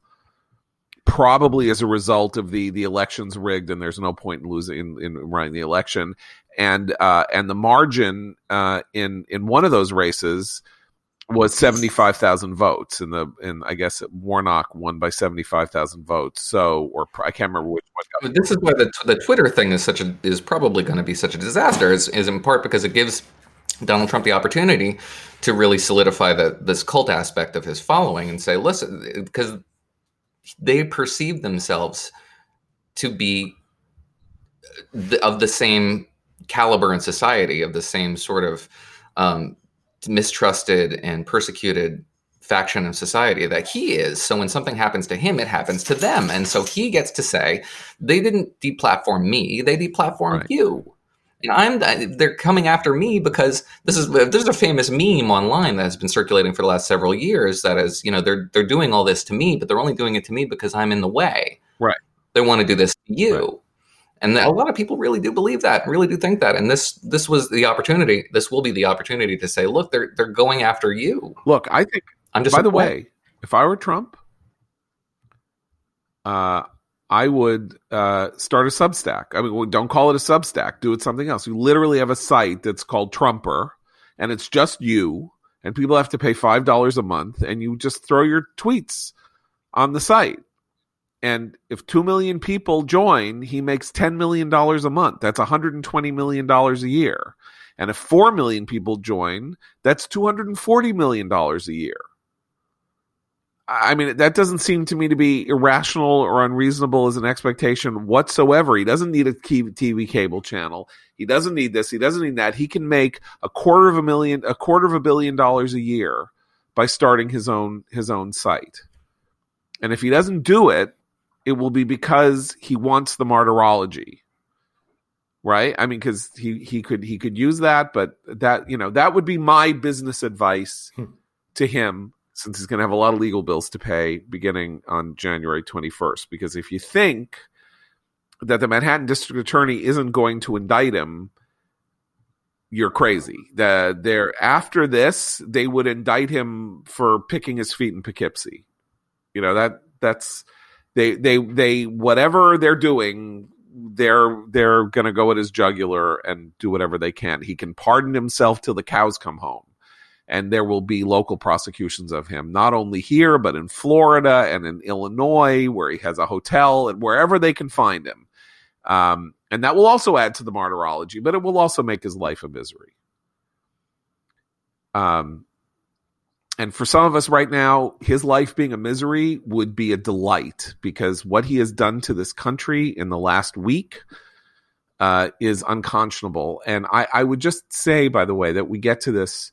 probably as a result of the the elections rigged and there's no point in losing in, in running the election. And uh, and the margin uh, in in one of those races was 75,000 votes in the in I guess Warnock won by 75,000 votes. So or I can't remember which one this is why the, the Twitter thing is such a is probably going to be such a disaster is, is in part because it gives Donald Trump the opportunity to really solidify the this cult aspect of his following and say listen because they perceive themselves to be the, of the same caliber in society, of the same sort of um, mistrusted and persecuted faction of society that he is. So when something happens to him, it happens to them. And so he gets to say, they didn't deplatform me, they deplatformed right. you. And I'm they're coming after me because this is there's a famous meme online that has been circulating for the last several years that is, you know, they're they're doing all this to me, but they're only doing it to me because I'm in the way. Right. They want to do this to you. Right. And a lot of people really do believe that, really do think that. And this this was the opportunity. This will be the opportunity to say, look, they're they're going after you. Look, I think I'm just. By the way, if I were Trump, uh, I would uh, start a Substack. I mean, don't call it a Substack. Do it something else. You literally have a site that's called Trumper, and it's just you, and people have to pay five dollars a month, and you just throw your tweets on the site. And if two million people join, he makes ten million dollars a month. That's one hundred and twenty million dollars a year. And if four million people join, that's two hundred and forty million dollars a year. I mean, that doesn't seem to me to be irrational or unreasonable as an expectation whatsoever. He doesn't need a TV cable channel. He doesn't need this. He doesn't need that. He can make a quarter of a million, a quarter of a billion dollars a year by starting his own his own site. And if he doesn't do it, it will be because he wants the martyrology. Right? I mean, because he he could he could use that, but that you know that would be my business advice hmm. to him since he's going to have a lot of legal bills to pay beginning on January 21st. Because if you think that the Manhattan District Attorney isn't going to indict him, you're crazy. The, they're, after this, they would indict him for picking his feet in Poughkeepsie. You know that that's they they they whatever they're doing they're they're going to go at his jugular and do whatever they can. He can pardon himself till the cows come home and there will be local prosecutions of him, not only here, but in Florida and in Illinois, where he has a hotel and wherever they can find him. Um, and that will also add to the martyrology, but it will also make his life a misery. Um, and for some of us right now, his life being a misery would be a delight because what he has done to this country in the last week uh, is unconscionable. And I, I would just say, by the way, that we get to this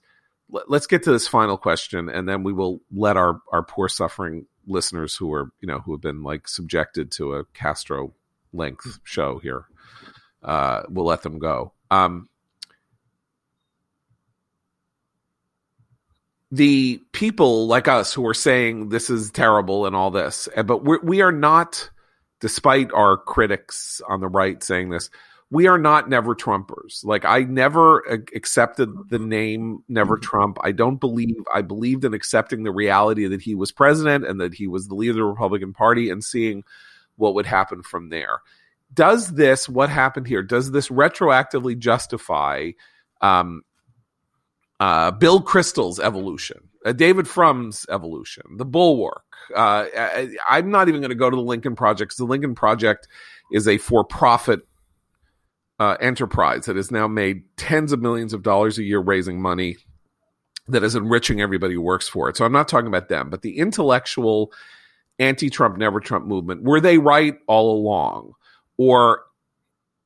let's get to this final question and then we will let our our poor suffering listeners who are you know who have been like subjected to a Castro length show here uh we'll let them go. Um the people like us who are saying this is terrible and all this but we're, we are not despite our critics on the right saying this we are not never Trumpers. Like I never accepted the name Never mm-hmm. Trump. I don't believe I believed in accepting the reality that he was president and that he was the leader of the Republican Party and seeing what would happen from there. Does this what happened here? Does this retroactively justify um, uh, Bill Kristol's evolution, uh, David Frum's evolution, the Bulwark? Uh, I, am not even going to go to the Lincoln Project because the Lincoln Project is a for-profit uh, enterprise that has now made tens of millions of dollars a year raising money that is enriching everybody who works for it. So I'm not talking about them, but the intellectual anti-Trump, never Trump movement, were they right all along? Or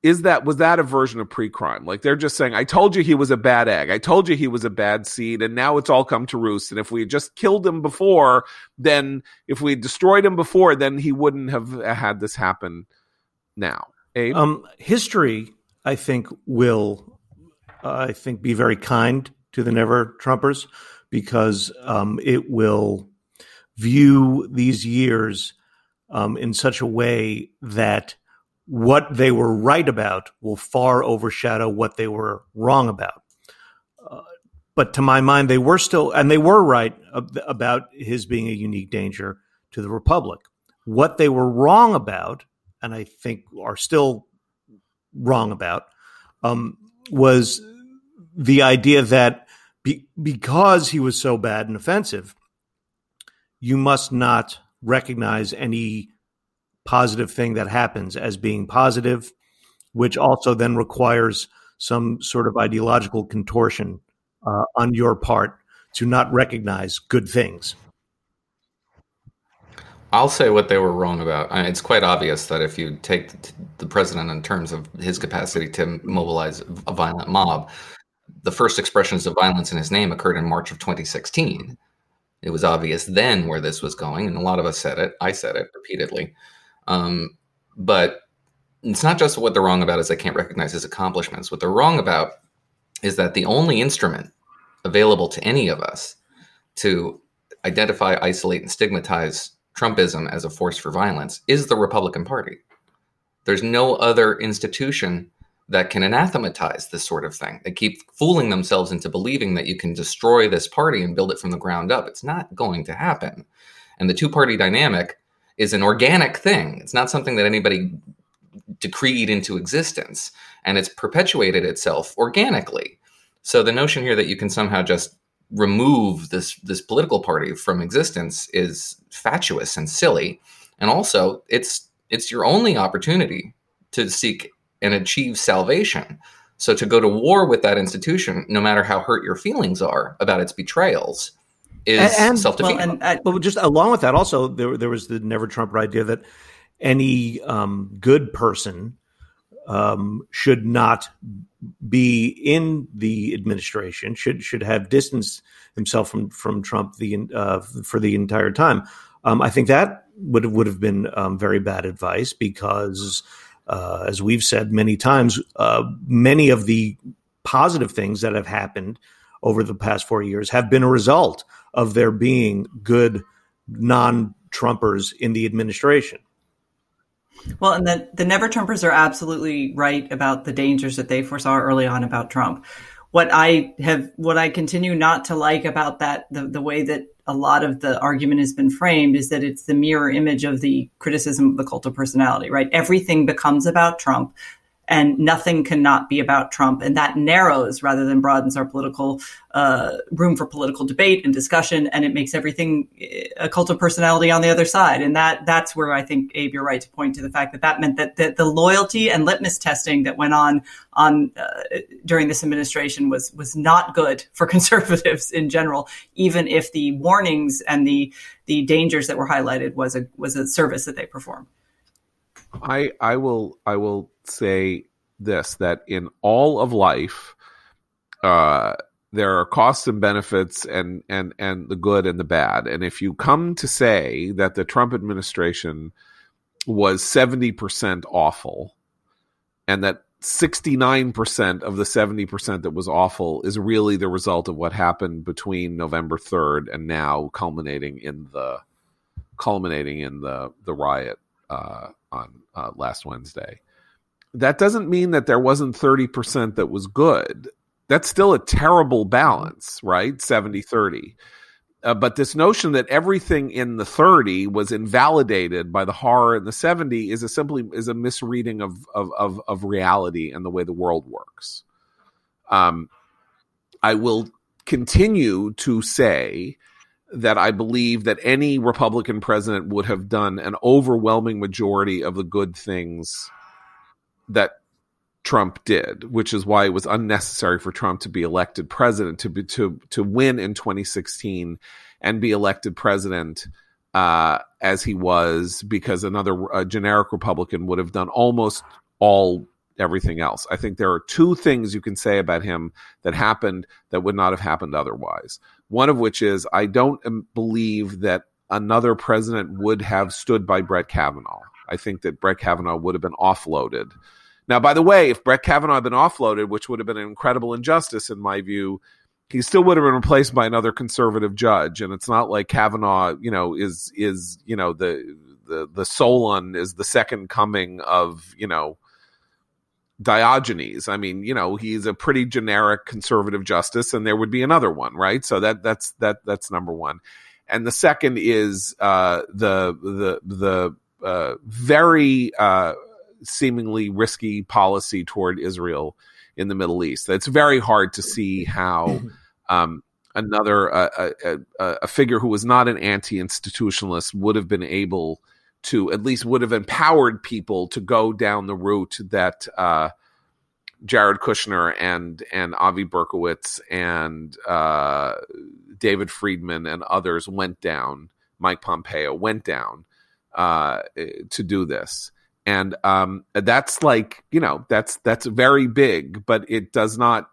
is that was that a version of pre-crime? Like they're just saying, I told you he was a bad egg. I told you he was a bad seed, and now it's all come to roost. And if we had just killed him before, then if we destroyed him before, then he wouldn't have had this happen now. Abe? Um, history I think will, uh, I think, be very kind to the Never Trumpers because um, it will view these years um, in such a way that what they were right about will far overshadow what they were wrong about. Uh, but to my mind, they were still, and they were right ab- about his being a unique danger to the republic. What they were wrong about, and I think are still wrong about um, was the idea that be, because he was so bad and offensive, you must not recognize any positive thing that happens as being positive, which also then requires some sort of ideological contortion uh, on your part to not recognize good things. I'll say what they were wrong about. I mean, it's quite obvious that if you take the president in terms of his capacity to mobilize a violent mob, the first expressions of violence in his name occurred in March of 2016. It was obvious then where this was going, and a lot of us said it. I said it repeatedly. Um, but it's not just what they're wrong about is they can't recognize his accomplishments. What they're wrong about is that the only instrument available to any of us to identify, isolate, and stigmatize Trumpism as a force for violence is the Republican Party. There's no other institution that can anathematize this sort of thing. They keep fooling themselves into believing that you can destroy this party and build it from the ground up. It's not going to happen. And the two party dynamic is an organic thing. It's not something that anybody decreed into existence and it's perpetuated itself organically. So the notion here that you can somehow just remove this this political party from existence is fatuous and silly. And also it's it's your only opportunity to seek and achieve salvation. So to go to war with that institution, no matter how hurt your feelings are about its betrayals, is and, self defeating. Well, and uh, but just along with that, also there there was the never Trump idea that any um, good person um, should not be in the administration should should have distanced himself from from Trump the uh, for the entire time. Um, I think that would have, would have been um, very bad advice because, uh, as we've said many times, uh, many of the positive things that have happened over the past four years have been a result of there being good non Trumpers in the administration. Well, and the, the never Trumpers are absolutely right about the dangers that they foresaw early on about Trump. What I have, what I continue not to like about that, the, the way that a lot of the argument has been framed is that it's the mirror image of the criticism of the cult of personality, right? Everything becomes about Trump and nothing cannot be about Trump. And that narrows rather than broadens our political uh, room for political debate and discussion, and it makes everything uh, a cult of personality on the other side. And that that's where I think Abe, you're right to point to the fact that that meant that, that the loyalty and litmus testing that went on on uh, during this administration was was not good for conservatives in general, even if the warnings and the the dangers that were highlighted was a was a service that they performed. I I will I will say this that in all of life, uh, there are costs and benefits and and and the good and the bad. And if you come to say that the Trump administration was seventy percent awful, and that 69% of the 70% that was awful is really the result of what happened between November 3rd and now culminating in the culminating in the the riot uh, on uh, last Wednesday. That doesn't mean that there wasn't 30% that was good. That's still a terrible balance, right? 70 30. Uh, but this notion that everything in the 30 was invalidated by the horror in the 70 is a simply is a misreading of of of, of reality and the way the world works. Um, I will continue to say that I believe that any Republican president would have done an overwhelming majority of the good things that Trump did, which is why it was unnecessary for Trump to be elected president to be, to to win in 2016 and be elected president uh, as he was, because another generic Republican would have done almost all everything else. I think there are two things you can say about him that happened that would not have happened otherwise. One of which is I don't believe that another president would have stood by Brett Kavanaugh. I think that Brett Kavanaugh would have been offloaded. Now, by the way, if Brett Kavanaugh had been offloaded, which would have been an incredible injustice in my view, he still would have been replaced by another conservative judge. And it's not like Kavanaugh, you know, is is you know the the the Solon is the second coming of you know Diogenes. I mean, you know, he's a pretty generic conservative justice, and there would be another one, right? So that that's that that's number one, and the second is uh, the the the uh, very uh, seemingly risky policy toward Israel in the Middle East. It's very hard to see how. Um, another uh, a, a, a, figure who was not an anti-institutionalist would have been able to at least would have empowered people to go down the route that uh, Jared Kushner and and Avi Berkowitz and uh, David Friedman and others went down. Mike Pompeo went down uh, to do this, and um, that's like you know that's that's very big, but it does not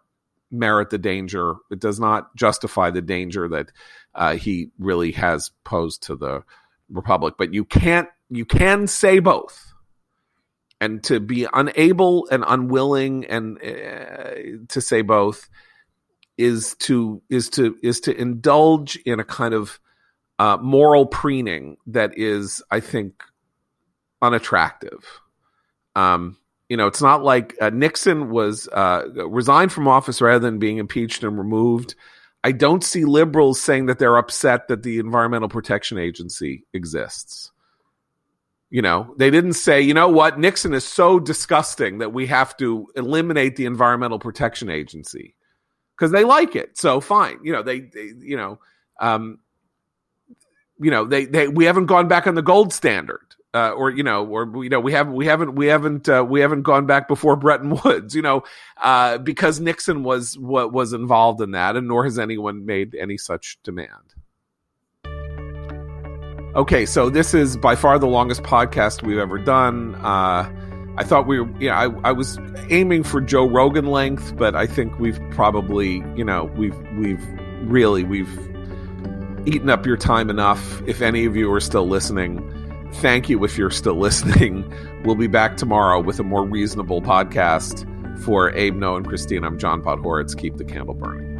merit the danger. It does not justify the danger that uh, he really has posed to the republic. But you can't you can say both, and to be unable and unwilling and uh, to say both is to is to is to indulge in a kind of uh, moral preening that is, I think, unattractive. Um, you know, it's not like uh, Nixon was uh, resigned from office rather than being impeached and removed. I don't see liberals saying that they're upset that the Environmental Protection Agency exists. You know, they didn't say, you know what, Nixon is so disgusting that we have to eliminate the Environmental Protection Agency because they like it. So fine, you know, they, they you know, um, you know, they, they, we haven't gone back on the gold standard uh, or you know, or you know, we haven't we haven't we haven't uh, we haven't gone back before Bretton Woods, you know, uh, because Nixon was what was involved in that, and nor has anyone made any such demand. Okay, so this is by far the longest podcast we've ever done. Uh, I thought we were, yeah, I, I was aiming for Joe Rogan length, but I think we've probably, you know, we've we've really we've eaten up your time enough. If any of you are still listening thank you if you're still listening. We'll be back tomorrow with a more reasonable podcast. For Abe, Noah, and Christine, I'm John Podhoretz. Keep the candle burning.